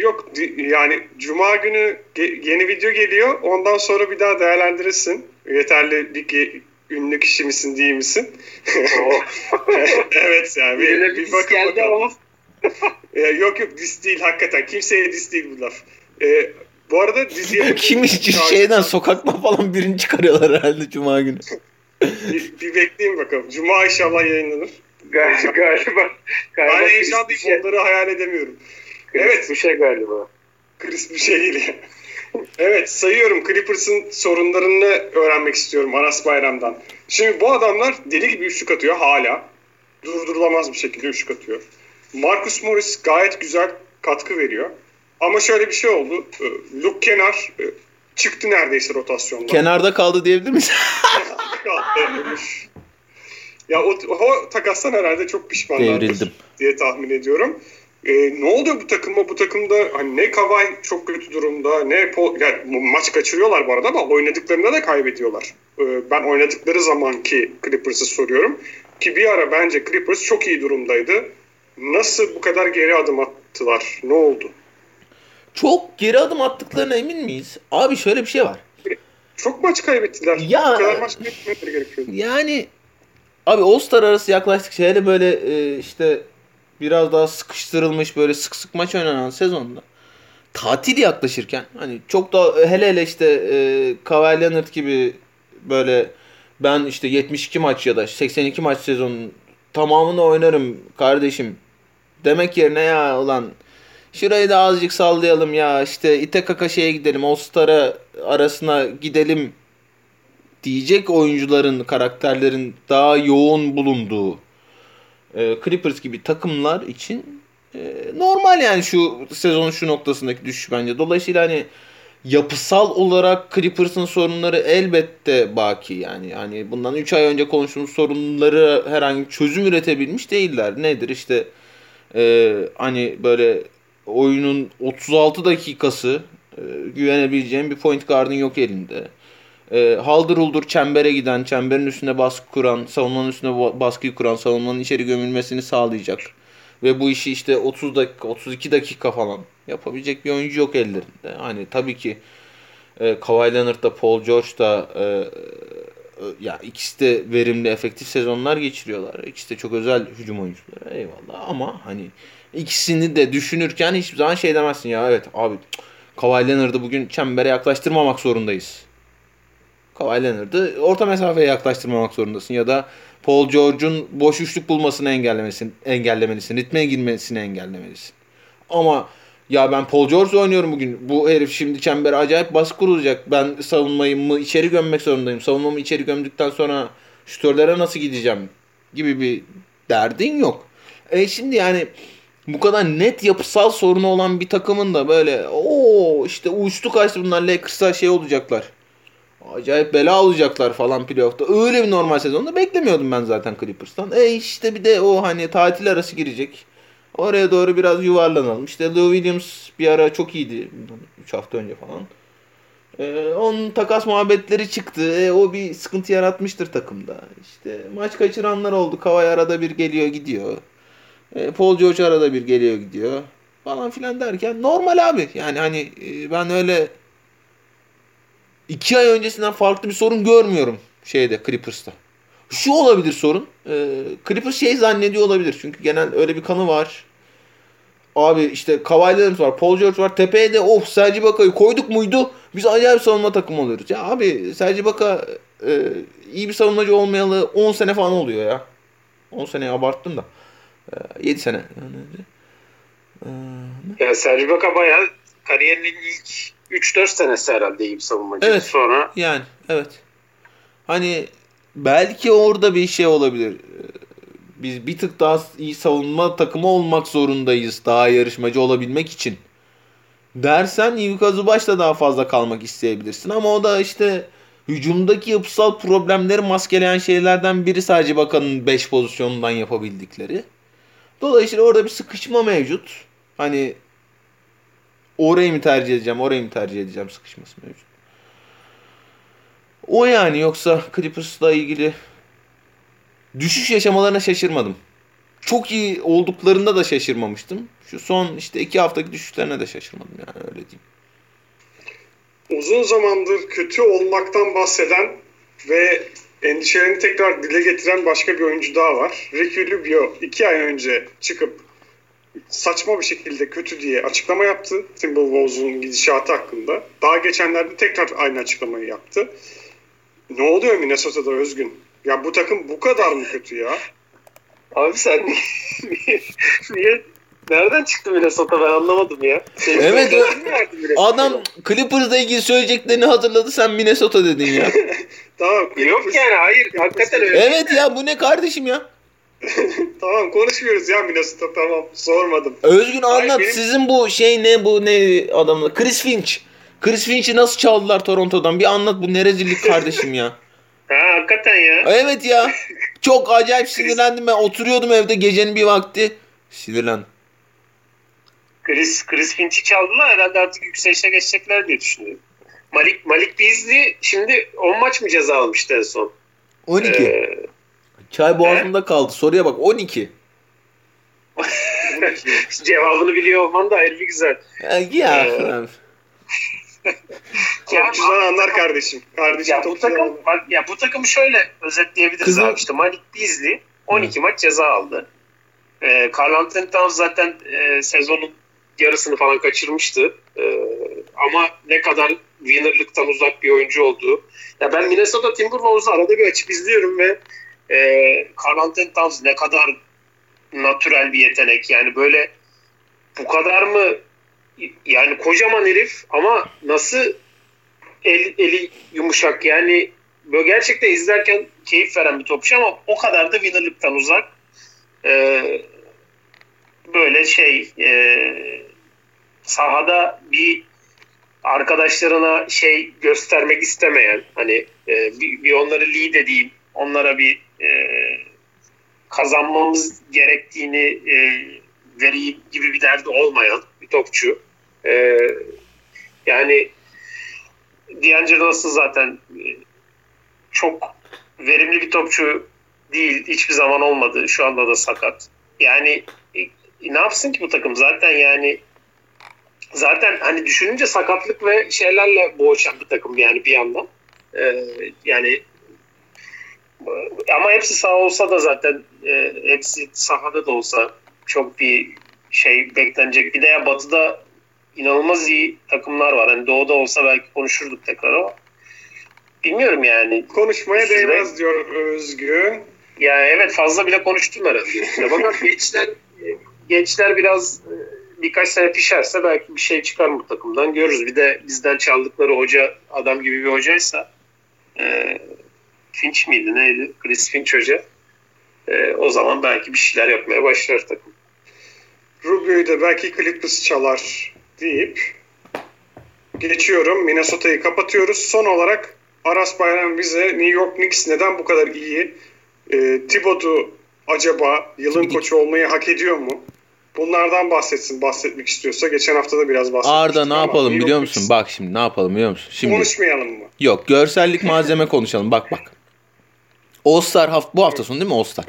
Yok yani Cuma günü yeni video geliyor. Ondan sonra bir daha değerlendirirsin. Yeterli bir ünlü kişi misin değil misin? evet yani bir, bir, bir bakın bakalım. yok yok dis değil hakikaten. Kimseye dis değil bu laf. Ee, bu arada diziye... Kim şeyden sokakma falan birini çıkarıyorlar herhalde Cuma günü. bir, bir bekleyin bakalım. Cuma inşallah yayınlanır. Galiba. galiba, galiba ben heyecanlıyım. Şey. Onları hayal edemiyorum. Chris evet. Bir şey galiba. Chris bir şey değil. evet sayıyorum. Clippers'ın sorunlarını öğrenmek istiyorum Aras Bayram'dan. Şimdi bu adamlar deli gibi üçlük atıyor hala. Durdurulamaz bir şekilde üçlük atıyor. Marcus Morris gayet güzel katkı veriyor. Ama şöyle bir şey oldu. Ee, Luke Kenar e, çıktı neredeyse rotasyonda. Kenarda kaldı diyebilir misin? ya o, o takastan herhalde çok pişmanlardır diye tahmin ediyorum. Ee, ne oluyor bu takıma? Bu takımda hani ne Kavay çok kötü durumda ne Paul, yani maç kaçırıyorlar bu arada ama oynadıklarında da kaybediyorlar. Ee, ben oynadıkları zamanki Clippers'ı soruyorum. Ki bir ara bence Clippers çok iyi durumdaydı. Nasıl bu kadar geri adım attılar? Ne oldu? Çok geri adım attıklarına emin miyiz? Abi şöyle bir şey var. Çok maç kaybettiler. Ya, bu kadar maç kaybetmeleri gerekiyordu. Yani abi All-Star arası yaklaştıkça hele böyle e, işte biraz daha sıkıştırılmış böyle sık sık maç oynanan sezonda tatil yaklaşırken hani çok da hele hele işte e, Kawhi Leonard gibi böyle ben işte 72 maç ya da 82 maç sezonun tamamını oynarım kardeşim demek yerine ya ulan şurayı da azıcık sallayalım ya işte ite kaka şeye gidelim All Star'a arasına gidelim diyecek oyuncuların karakterlerin daha yoğun bulunduğu e, Clippers gibi takımlar için e, normal yani şu sezonun şu noktasındaki düşüş bence. Dolayısıyla hani yapısal olarak Clippers'ın sorunları elbette baki yani. Yani bundan 3 ay önce konuştuğumuz sorunları herhangi çözüm üretebilmiş değiller. Nedir işte e, hani böyle oyunun 36 dakikası e, güvenebileceğin bir point guard'ın yok elinde. e, haldır uldur çembere giden, çemberin üstüne baskı kuran, savunmanın üstüne baskıyı kuran, savunmanın içeri gömülmesini sağlayacak. Ve bu işi işte 30 dakika, 32 dakika falan yapabilecek bir oyuncu yok ellerinde. Hani tabii ki e, Kawhi Leonard da Paul George da e, e, ya ikisi de verimli, efektif sezonlar geçiriyorlar. İkisi de çok özel hücum oyuncuları. Eyvallah ama hani ikisini de düşünürken hiçbir zaman şey demezsin ya evet abi Kawhi Leonard'ı bugün çembere yaklaştırmamak zorundayız. Kawhi Leonard'ı orta mesafeye yaklaştırmamak zorundasın ya da Paul George'un boş üçlük bulmasını engellemelisin, engellemelisin. Ritme girmesini engellemelisin. Ama ya ben Paul George oynuyorum bugün. Bu herif şimdi çembere acayip baskı kurulacak. Ben savunmayı mı içeri gömmek zorundayım. Savunmamı içeri gömdükten sonra şütörlere nasıl gideceğim gibi bir derdin yok. E şimdi yani bu kadar net yapısal sorunu olan bir takımın da böyle o işte uçtu kaçtı bunlar Lakers'a şey olacaklar. Acayip bela olacaklar falan playoff'ta. Öyle bir normal sezonda beklemiyordum ben zaten Clippers'tan. E işte bir de o hani tatil arası girecek. Oraya doğru biraz yuvarlanalım. İşte Lou Williams bir ara çok iyiydi. 3 hafta önce falan. Ee, onun takas muhabbetleri çıktı. E, o bir sıkıntı yaratmıştır takımda. İşte maç kaçıranlar oldu. Kavay arada bir geliyor gidiyor. E, Paul George arada bir geliyor gidiyor. Falan filan derken normal abi. Yani hani e, ben öyle iki ay öncesinden farklı bir sorun görmüyorum şeyde Clippers'ta. Şu olabilir sorun. E, Clippers şey zannediyor olabilir. Çünkü genel öyle bir kanı var. Abi işte Kawhi var, Paul George var. Tepeye de of Sergi Baka'yı koyduk muydu? Biz acayip savunma takımı oluyoruz. Ya abi Sergi Baka e, iyi bir savunmacı olmayalı 10 sene falan oluyor ya. 10 sene abarttım da. E, 7 sene. E, ya Sergi Baka bayağı kariyerinin ilk 3-4 senesi herhalde iyi bir savunmacı. Evet. Sonra yani evet. Hani belki orada bir şey olabilir biz bir tık daha iyi savunma takımı olmak zorundayız daha yarışmacı olabilmek için. Dersen Ivica Zubaş'la daha fazla kalmak isteyebilirsin ama o da işte hücumdaki yapısal problemleri maskeleyen şeylerden biri sadece bakanın 5 pozisyonundan yapabildikleri. Dolayısıyla orada bir sıkışma mevcut. Hani orayı mı tercih edeceğim, orayı mı tercih edeceğim sıkışması mevcut. O yani yoksa Clippers'la ilgili düşüş yaşamalarına şaşırmadım. Çok iyi olduklarında da şaşırmamıştım. Şu son işte iki haftaki düşüşlerine de şaşırmadım yani öyle diyeyim. Uzun zamandır kötü olmaktan bahseden ve endişelerini tekrar dile getiren başka bir oyuncu daha var. Ricky Rubio iki ay önce çıkıp saçma bir şekilde kötü diye açıklama yaptı Timberwolves'un gidişatı hakkında. Daha geçenlerde tekrar aynı açıklamayı yaptı. Ne oluyor Minnesota'da Özgün? Ya bu takım bu kadar mı kötü ya? Abi sen niye, niye nereden çıktı Minnesota ben anlamadım ya. Senin evet adam Clippers'la ilgili söyleyeceklerini hazırladı sen Minnesota dedin ya. tamam. Yok yani hayır hakikaten öyle. Evet ya bu ne kardeşim ya? tamam konuşmuyoruz ya Minnesota tamam sormadım. Özgün anlat Hayır, benim... sizin bu şey ne bu ne adamla Chris Finch. Chris Finch'i nasıl çaldılar Toronto'dan bir anlat bu ne rezillik kardeşim ya. Ha hakikaten ya. Evet ya. Çok acayip sinirlendim ben. Oturuyordum evde gecenin bir vakti. Sinirlendim. Chris, Chris Finch'i çaldılar herhalde artık yükselişe geçecekler diye düşünüyorum. Malik Malik Beasley şimdi 10 maç mı ceza almıştı en son? 12. Ee, Çay boğazında he? kaldı. Soruya bak 12. Cevabını biliyor olman da ayrı bir güzel. Ya, ya. Ee, Topçudan anlar kardeşim. Kardeşim ya bu takım bak ya bu takımı şöyle özetleyebiliriz Kızım. abi işte Malik Beasley 12 Hı. maç ceza aldı. Ee, Carl Anthony Towns zaten e, sezonun yarısını falan kaçırmıştı. E, ama ne kadar winnerlıktan uzak bir oyuncu olduğu. Ya ben Minnesota Timberwolves'u arada bir açıp izliyorum ve e, Carl Anthony Towns ne kadar natürel bir yetenek. Yani böyle bu kadar mı yani kocaman herif ama nasıl el, eli yumuşak yani böyle gerçekten izlerken keyif veren bir topçu ama o kadar da winnerlıktan uzak. Ee, böyle şey e, sahada bir arkadaşlarına şey göstermek istemeyen hani e, bir, bir onları lead edeyim onlara bir e, kazanmamız gerektiğini e, vereyim gibi bir derdi olmayan bir topçu. E, yani D'Angelo Russell zaten çok verimli bir topçu değil. Hiçbir zaman olmadı. Şu anda da sakat. Yani e, ne yapsın ki bu takım? Zaten yani zaten hani düşününce sakatlık ve şeylerle boğuşan bir takım yani bir yandan. Ee, yani ama hepsi sağ olsa da zaten e, hepsi sahada da olsa çok bir şey beklenecek. Bir de ya Batı'da inanılmaz iyi takımlar var. Hani Doğu'da olsa belki konuşurduk tekrar ama bilmiyorum yani. Konuşmaya Size- değmez diyor Özgün. Ya evet fazla bile konuştum herhalde. Ya Bakalım gençler gençler biraz birkaç sene pişerse belki bir şey çıkar bu takımdan görürüz. Bir de bizden çaldıkları hoca adam gibi bir hocaysa e, Finch miydi neydi? Chris Finch hoca. E, o zaman belki bir şeyler yapmaya başlar takım. Rubio'yu da belki Clippers çalar deyip geçiyorum. Minnesota'yı kapatıyoruz. Son olarak Aras Bayram bize New York Knicks neden bu kadar iyi? E, Thibodeau acaba yılın koçu olmayı hak ediyor mu? Bunlardan bahsetsin bahsetmek istiyorsa. Geçen hafta da biraz bahsetmiştik. Arda ne yapalım biliyor musun? Bak şimdi ne yapalım biliyor musun? Şimdi Konuşmayalım mı? yok görsellik malzeme konuşalım. Bak bak. All Star haft bu hafta sonu değil mi All Star?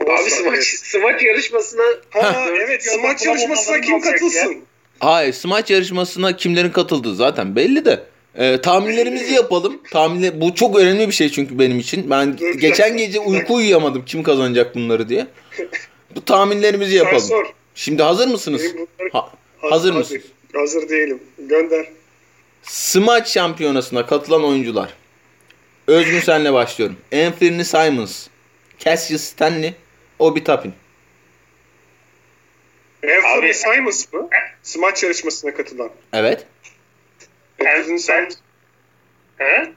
Abi smaç, smaç yarışmasına Ha, evet smaç yarışmasına kim katılsın? Hayır smaç yarışmasına kimlerin katıldığı zaten belli de. Ee, tahminlerimizi yapalım. Tahminle bu çok önemli bir şey çünkü benim için. Ben geçen gece uyku uyuyamadım kim kazanacak bunları diye. Bu tahminlerimizi Sen yapalım. sor. Şimdi hazır mısınız? Bunları- Ha- hazır hadi. mısınız? Hazır değilim. Gönder. Smaç şampiyonasına katılan oyuncular. Özgün senle başlıyorum. Anthony Simons, Cassius Stanley, Obi Toppin. Anthony Simons mı? Smaç yarışmasına katılan. Evet. Anthony Simons. He?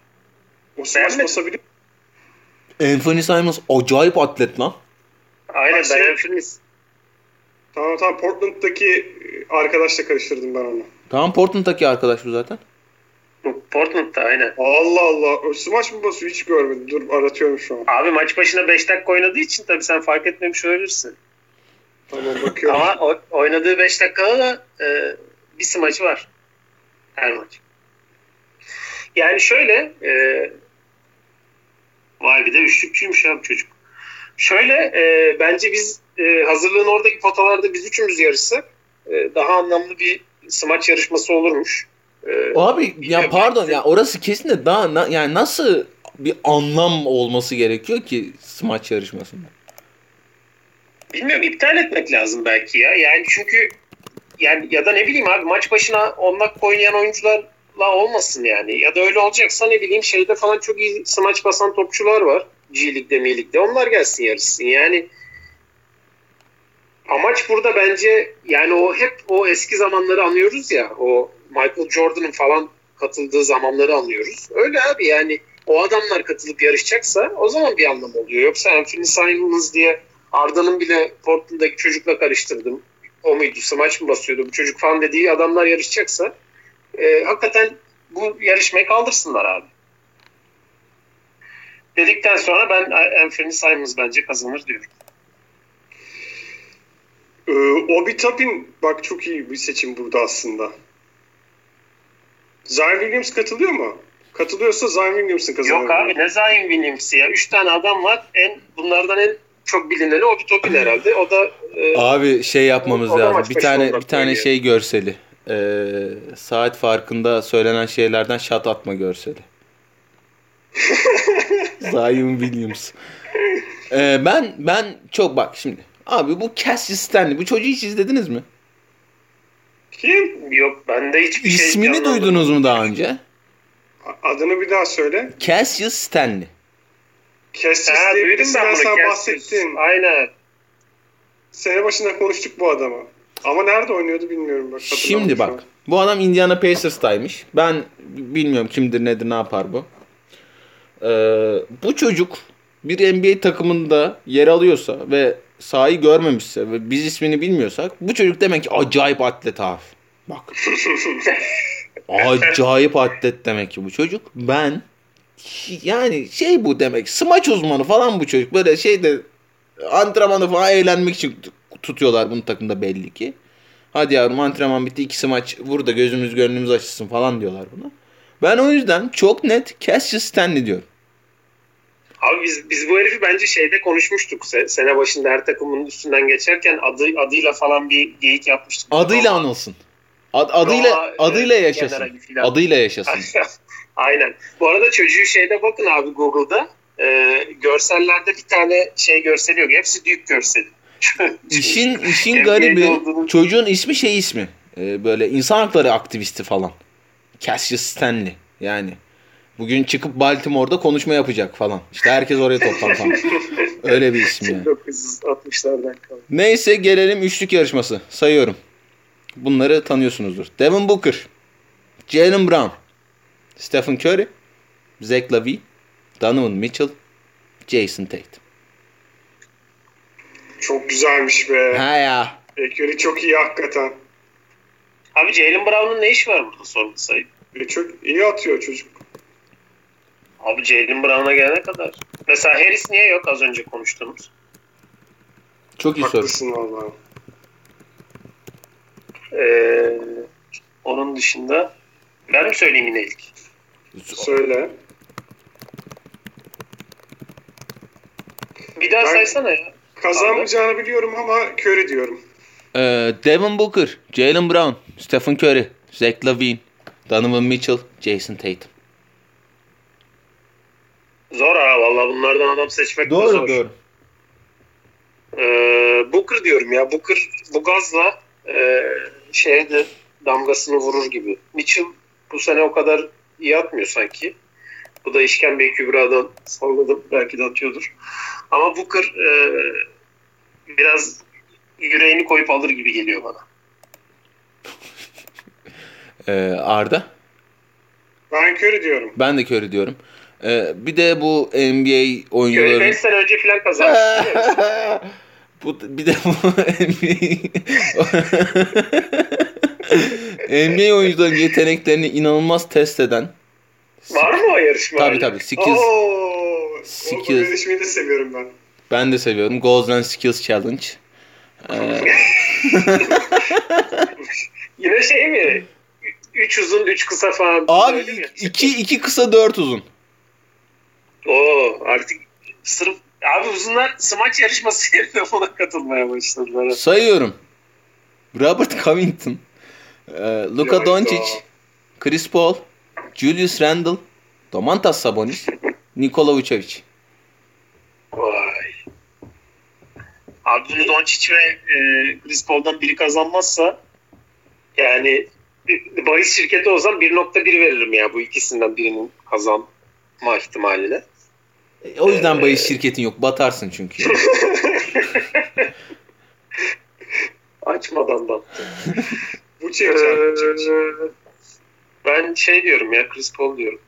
O smaç mi? basabilir. Anthony Simons acayip atlet lan. Aynen Şey- ben Enfinis. Tamam tamam Portland'daki e, arkadaşla karıştırdım ben onu. Tamam Portland'daki arkadaş bu zaten. Portland'da aynen. Allah Allah. Smaç mı basıyor hiç görmedim. Dur aratıyorum şu an. Abi maç başına 5 dakika oynadığı için tabii sen fark etmemiş olabilirsin. Tamam bakıyorum. Ama o- oynadığı 5 dakikada da e, bir smaçı var. Her maç. Yani şöyle e, vay bir de üçlükçüymüş ya bu çocuk. Şöyle e, bence biz e, hazırlığın oradaki potalarda biz üçümüz yarışsak e, daha anlamlı bir smaç yarışması olurmuş. E, Abi ya pardon ya orası kesin de daha na- yani nasıl bir anlam olması gerekiyor ki smaç yarışmasında? Bilmiyorum iptal etmek lazım belki ya. Yani çünkü yani ya da ne bileyim abi maç başına 10 dakika oynayan oyuncularla olmasın yani. Ya da öyle olacaksa ne bileyim şeyde falan çok iyi smaç basan topçular var. G Lig'de, Mi Lig'de. Onlar gelsin yarışsın. Yani amaç burada bence yani o hep o eski zamanları anıyoruz ya. O Michael Jordan'ın falan katıldığı zamanları anlıyoruz. Öyle abi yani o adamlar katılıp yarışacaksa o zaman bir anlam oluyor. Yoksa Anthony Simons diye Arda'nın bile Portland'daki çocukla karıştırdım. O muydu? Smaç mı basıyordu bu çocuk falan dediği adamlar yarışacaksa e, hakikaten bu yarışmayı kaldırsınlar abi. Dedikten sonra ben Anthony Simons bence kazanır diyorum. Ee, Obi Toppin bak çok iyi bir seçim burada aslında. Zion Williams katılıyor mu? Katılıyorsa Zion Williams'ın kazanır. Yok abi ne Zion Williams'ı ya. Üç tane adam var. En bunlardan en çok bilineni Obi Toppin herhalde. O da e, Abi şey yapmamız O lazım. Bir tane bir tane şey görseli. Ee, saat farkında söylenen şeylerden şat atma görseli. Zion Williams. Ee, ben ben çok bak şimdi. Abi bu Cassius Stanley bu çocuğu hiç izlediniz mi? Kim? yok bende hiçbir şey İsmini canlanmadı. duydunuz mu daha önce? Adını bir daha söyle. Cassius Stanley. Cassius Ha, diye duydum birisinden ben bunu. sen Cassius. bahsettin. Aynen. Sene başında konuştuk bu adamı. Ama nerede oynuyordu bilmiyorum. Bak, Şimdi şu bak. an. Bu adam Indiana Pacers'taymış. Ben bilmiyorum kimdir nedir ne yapar bu. Ee, bu çocuk bir NBA takımında yer alıyorsa ve sahayı görmemişse ve biz ismini bilmiyorsak bu çocuk demek ki acayip atlet abi. Bak. acayip atlet demek ki bu çocuk. Ben yani şey bu demek. Smaç uzmanı falan bu çocuk. Böyle şeyde antrenmanı falan eğlenmek için tutuyorlar bunu takımda belli ki. Hadi yavrum antrenman bitti ikisi maç vur da gözümüz gönlümüz açılsın falan diyorlar buna. Ben o yüzden çok net Cassius Stanley diyorum. Abi biz biz bu herifi bence şeyde konuşmuştuk. Se- Sene başında her takımın üstünden geçerken adı adıyla falan bir geyik yapmıştık. Adıyla Roma- anılsın. Ad- adıyla Roma, adıyla e, yaşasın. generali filan. Adıyla yaşasın. Aynen. Bu arada çocuğu şeyde bakın abi Google'da. Ee, görsellerde bir tane şey görseli yok. Hepsi büyük görseli. İşin işin garibi olduğunu- çocuğun ismi şey ismi. Ee, böyle insan hakları aktivisti falan. Cassius Stanley yani. Bugün çıkıp Baltimore'da konuşma yapacak falan. İşte herkes oraya toplan falan. Öyle bir isim yani. 1960'lardan kaldı. Neyse gelelim üçlük yarışması. Sayıyorum. Bunları tanıyorsunuzdur. Devin Booker, Jalen Brown, Stephen Curry, Zach Lavine, Donovan Mitchell, Jason Tatum. Çok güzelmiş be. Ha ya. Curry çok iyi hakikaten. Abi Jalen Brown'un ne işi var burada sorun sayı? Ve çok iyi atıyor çocuk. Abi Jalen Brown'a gelene kadar. Mesela Harris niye yok az önce konuştuğumuz? Çok iyi soru. Haklısın valla. Ee, onun dışında ben mi söyleyeyim yine ilk? Söyle. Bir daha Ben- saysana ya. Kazanmayacağını biliyorum ama Curry diyorum. Ee, Devin Booker, Jalen Brown, Stephen Curry, Zach Lavine, Donovan Mitchell, Jason Tatum. Zor ha valla bunlardan adam seçmek de zor. Ee, Booker diyorum ya. Booker bu gazla e, şeye de damgasını vurur gibi. Mitchell bu sene o kadar iyi atmıyor sanki. Bu da işkembe kübradan salladım. Belki de atıyordur. Ama Booker e, biraz yüreğini koyup alır gibi geliyor bana. Ee, Arda? Ben Curry diyorum. Ben de Curry diyorum. Ee, bir de bu NBA oyuncuları... 5 sene önce falan kazanmış. bu bir de bu NBA NBA oyuncuların yeteneklerini inanılmaz test eden Var mı o yarışma? tabii tabii skills Ooo. Skills. Bu yarışmayı da seviyorum ben. ben de seviyorum Goals and Skills Challenge. Ee, Yine şey mi? 3 uzun 3 kısa falan. Abi iki, iki kısa dört uzun. Oo artık sırf abi uzunlar smaç yarışması yerine buna katılmaya başladılar. Sayıyorum. Robert Covington, e, Luka. Doncic, Chris Paul, Julius Randle, Domantas Sabonis, Nikola Vucevic. Vay. Abi Doncic ve e, Chris Paul'dan biri kazanmazsa yani bahis şirketi olsam 1.1 veririm ya bu ikisinden birinin kazanma ihtimaline. E, O yüzden bahis şirketin yok. Batarsın çünkü. Açmadan da. Bu çevçen. ben şey diyorum ya Chris Paul diyorum.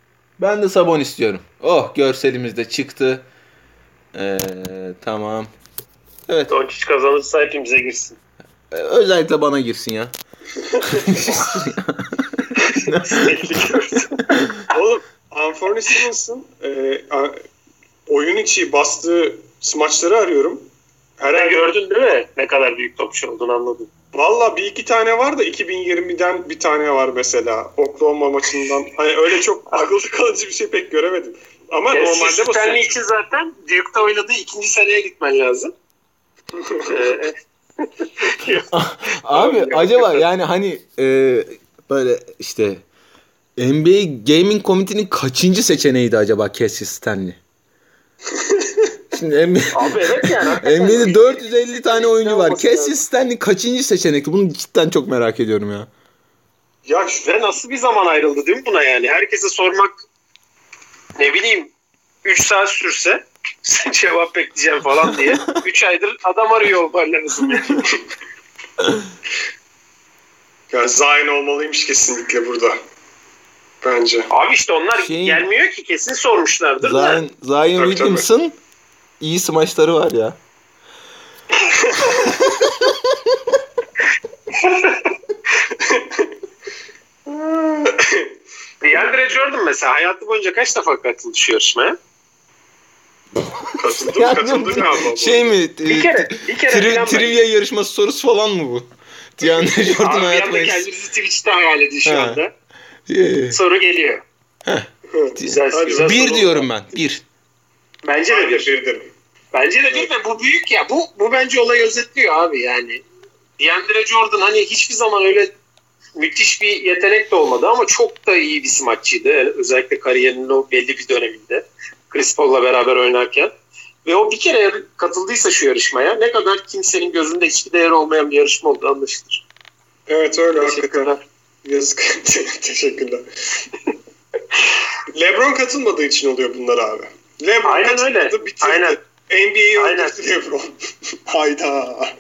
ben de Sabonis diyorum. Oh görselimiz de çıktı. Ee, tamam. Evet. Doncic kazanırsa hepimize girsin. e, Özellikle bana girsin ya. Oğlum Anthony Simmons'ın e, oyun içi bastığı smaçları arıyorum. Sen Herhalde gördün değil mi? Ne kadar büyük topçu olduğunu anladın. Valla bir iki tane var da 2020'den bir tane var mesela. Oklahoma maçından. Hani öyle çok akılda kalıcı bir şey pek göremedim. Ama Normalde normalde Stanley basıyor. için zaten Duke'da oynadığı ikinci seneye gitmen lazım. Ee, Abi acaba yani hani e, böyle işte NBA Gaming Committee'nin kaçıncı seçeneğiydi acaba Cassius Stanley? Şimdi NBA, abi evet yani. NBA'de 450 tane oyuncu var. Cassius Stanley kaçıncı seçenekti? Bunu cidden çok merak ediyorum ya. Ya Ve nasıl bir zaman ayrıldı değil mi buna yani? Herkese sormak ne bileyim 3 saat sürse cevap bekleyeceğim falan diye. 3 aydır adam arıyor olman lazım. ya Zion olmalıymış kesinlikle burada. Bence. Abi işte onlar Şeyin- gelmiyor ki kesin sormuşlardır da. Zion, Zion Tabii, Williamson iyi smaçları var ya. DeAndre Jordan mesela hayatı boyunca kaç defa katıldı şu yarışmaya? Katıldım, Yani katıldım galiba. Şey mi? Bir e, kere, bir kere tri- trivia yarışması sorusu falan mı bu? DeAndre Jordan Abi bir anda boyunca. kendimizi Twitch'te hayal ediyor şu Ha. anda. Ee, Soru geliyor. Güzel, Hadi güzel Bir soru. diyorum ben. Bir. Bence de bir. bir derim. Bence de bir ve bu büyük ya. Bu, bu bence olayı özetliyor abi yani. DeAndre Jordan hani hiçbir zaman öyle müthiş bir yetenek de olmadı ama çok da iyi bir smaççıydı. Özellikle kariyerinin o belli bir döneminde. Chris Paul'la beraber oynarken. Ve o bir kere katıldıysa şu yarışmaya ne kadar kimsenin gözünde hiçbir değeri olmayan bir yarışma olduğu anlaşılır. Evet öyle hakikaten. Yazık. Teşekkürler. LeBron katılmadığı için oluyor bunlar abi. LeBron Aynen katılmadı, öyle. bitirdi. Aynen. NBA'yi öldürdü LeBron. Hayda.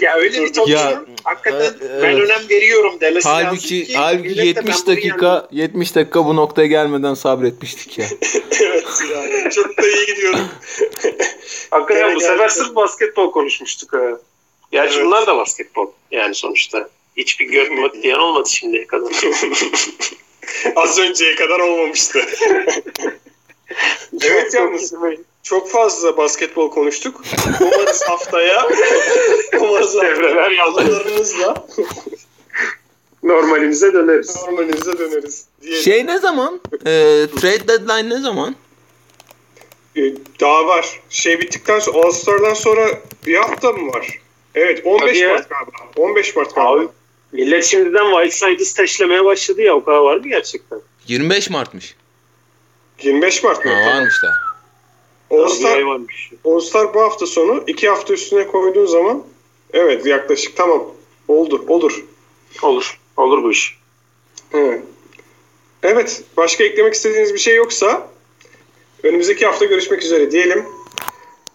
Ya öyle bir top Ya, ya, hakikaten e- ben önem veriyorum demesi lazım Halbuki ki halbuki millet de ben 70 bunu dakika 70 dakika bu noktaya gelmeden sabretmiştik ya. evet yani çok da iyi gidiyorum. Hakikaten Gene bu sefer sırf basketbol konuşmuştuk ha. Gerçi Evet. bunlar da basketbol yani sonuçta. Hiçbir möt diyen olmadı şimdiye kadar. Az önceye kadar olmamıştı. evet yalnız çok fazla basketbol konuştuk. Umarız haftaya umarız Devreler anılarımızla Normalimize döneriz. normalimize döneriz. Diye. Şey ne zaman? Ee, trade deadline ne zaman? Ee, Daha var. Şey bittikten sonra All Star'dan sonra bir hafta mı var? Evet 15 Tabii ya. Mart galiba. 15 Mart galiba. Abi millet şimdiden Whiteside'ı steşlemeye başladı ya o kadar var mı gerçekten? 25 Mart'mış. 25 Mart mı? Ha, varmış da. All Bir Star, ay varmış. All Star bu hafta sonu. 2 hafta üstüne koyduğun zaman evet yaklaşık tamam. Oldu. Olur. Olur. Olur bu iş. Evet. Evet. Başka eklemek istediğiniz bir şey yoksa önümüzdeki hafta görüşmek üzere diyelim.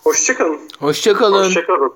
Hoşçakalın. Hoşçakalın. Hoşçakalın.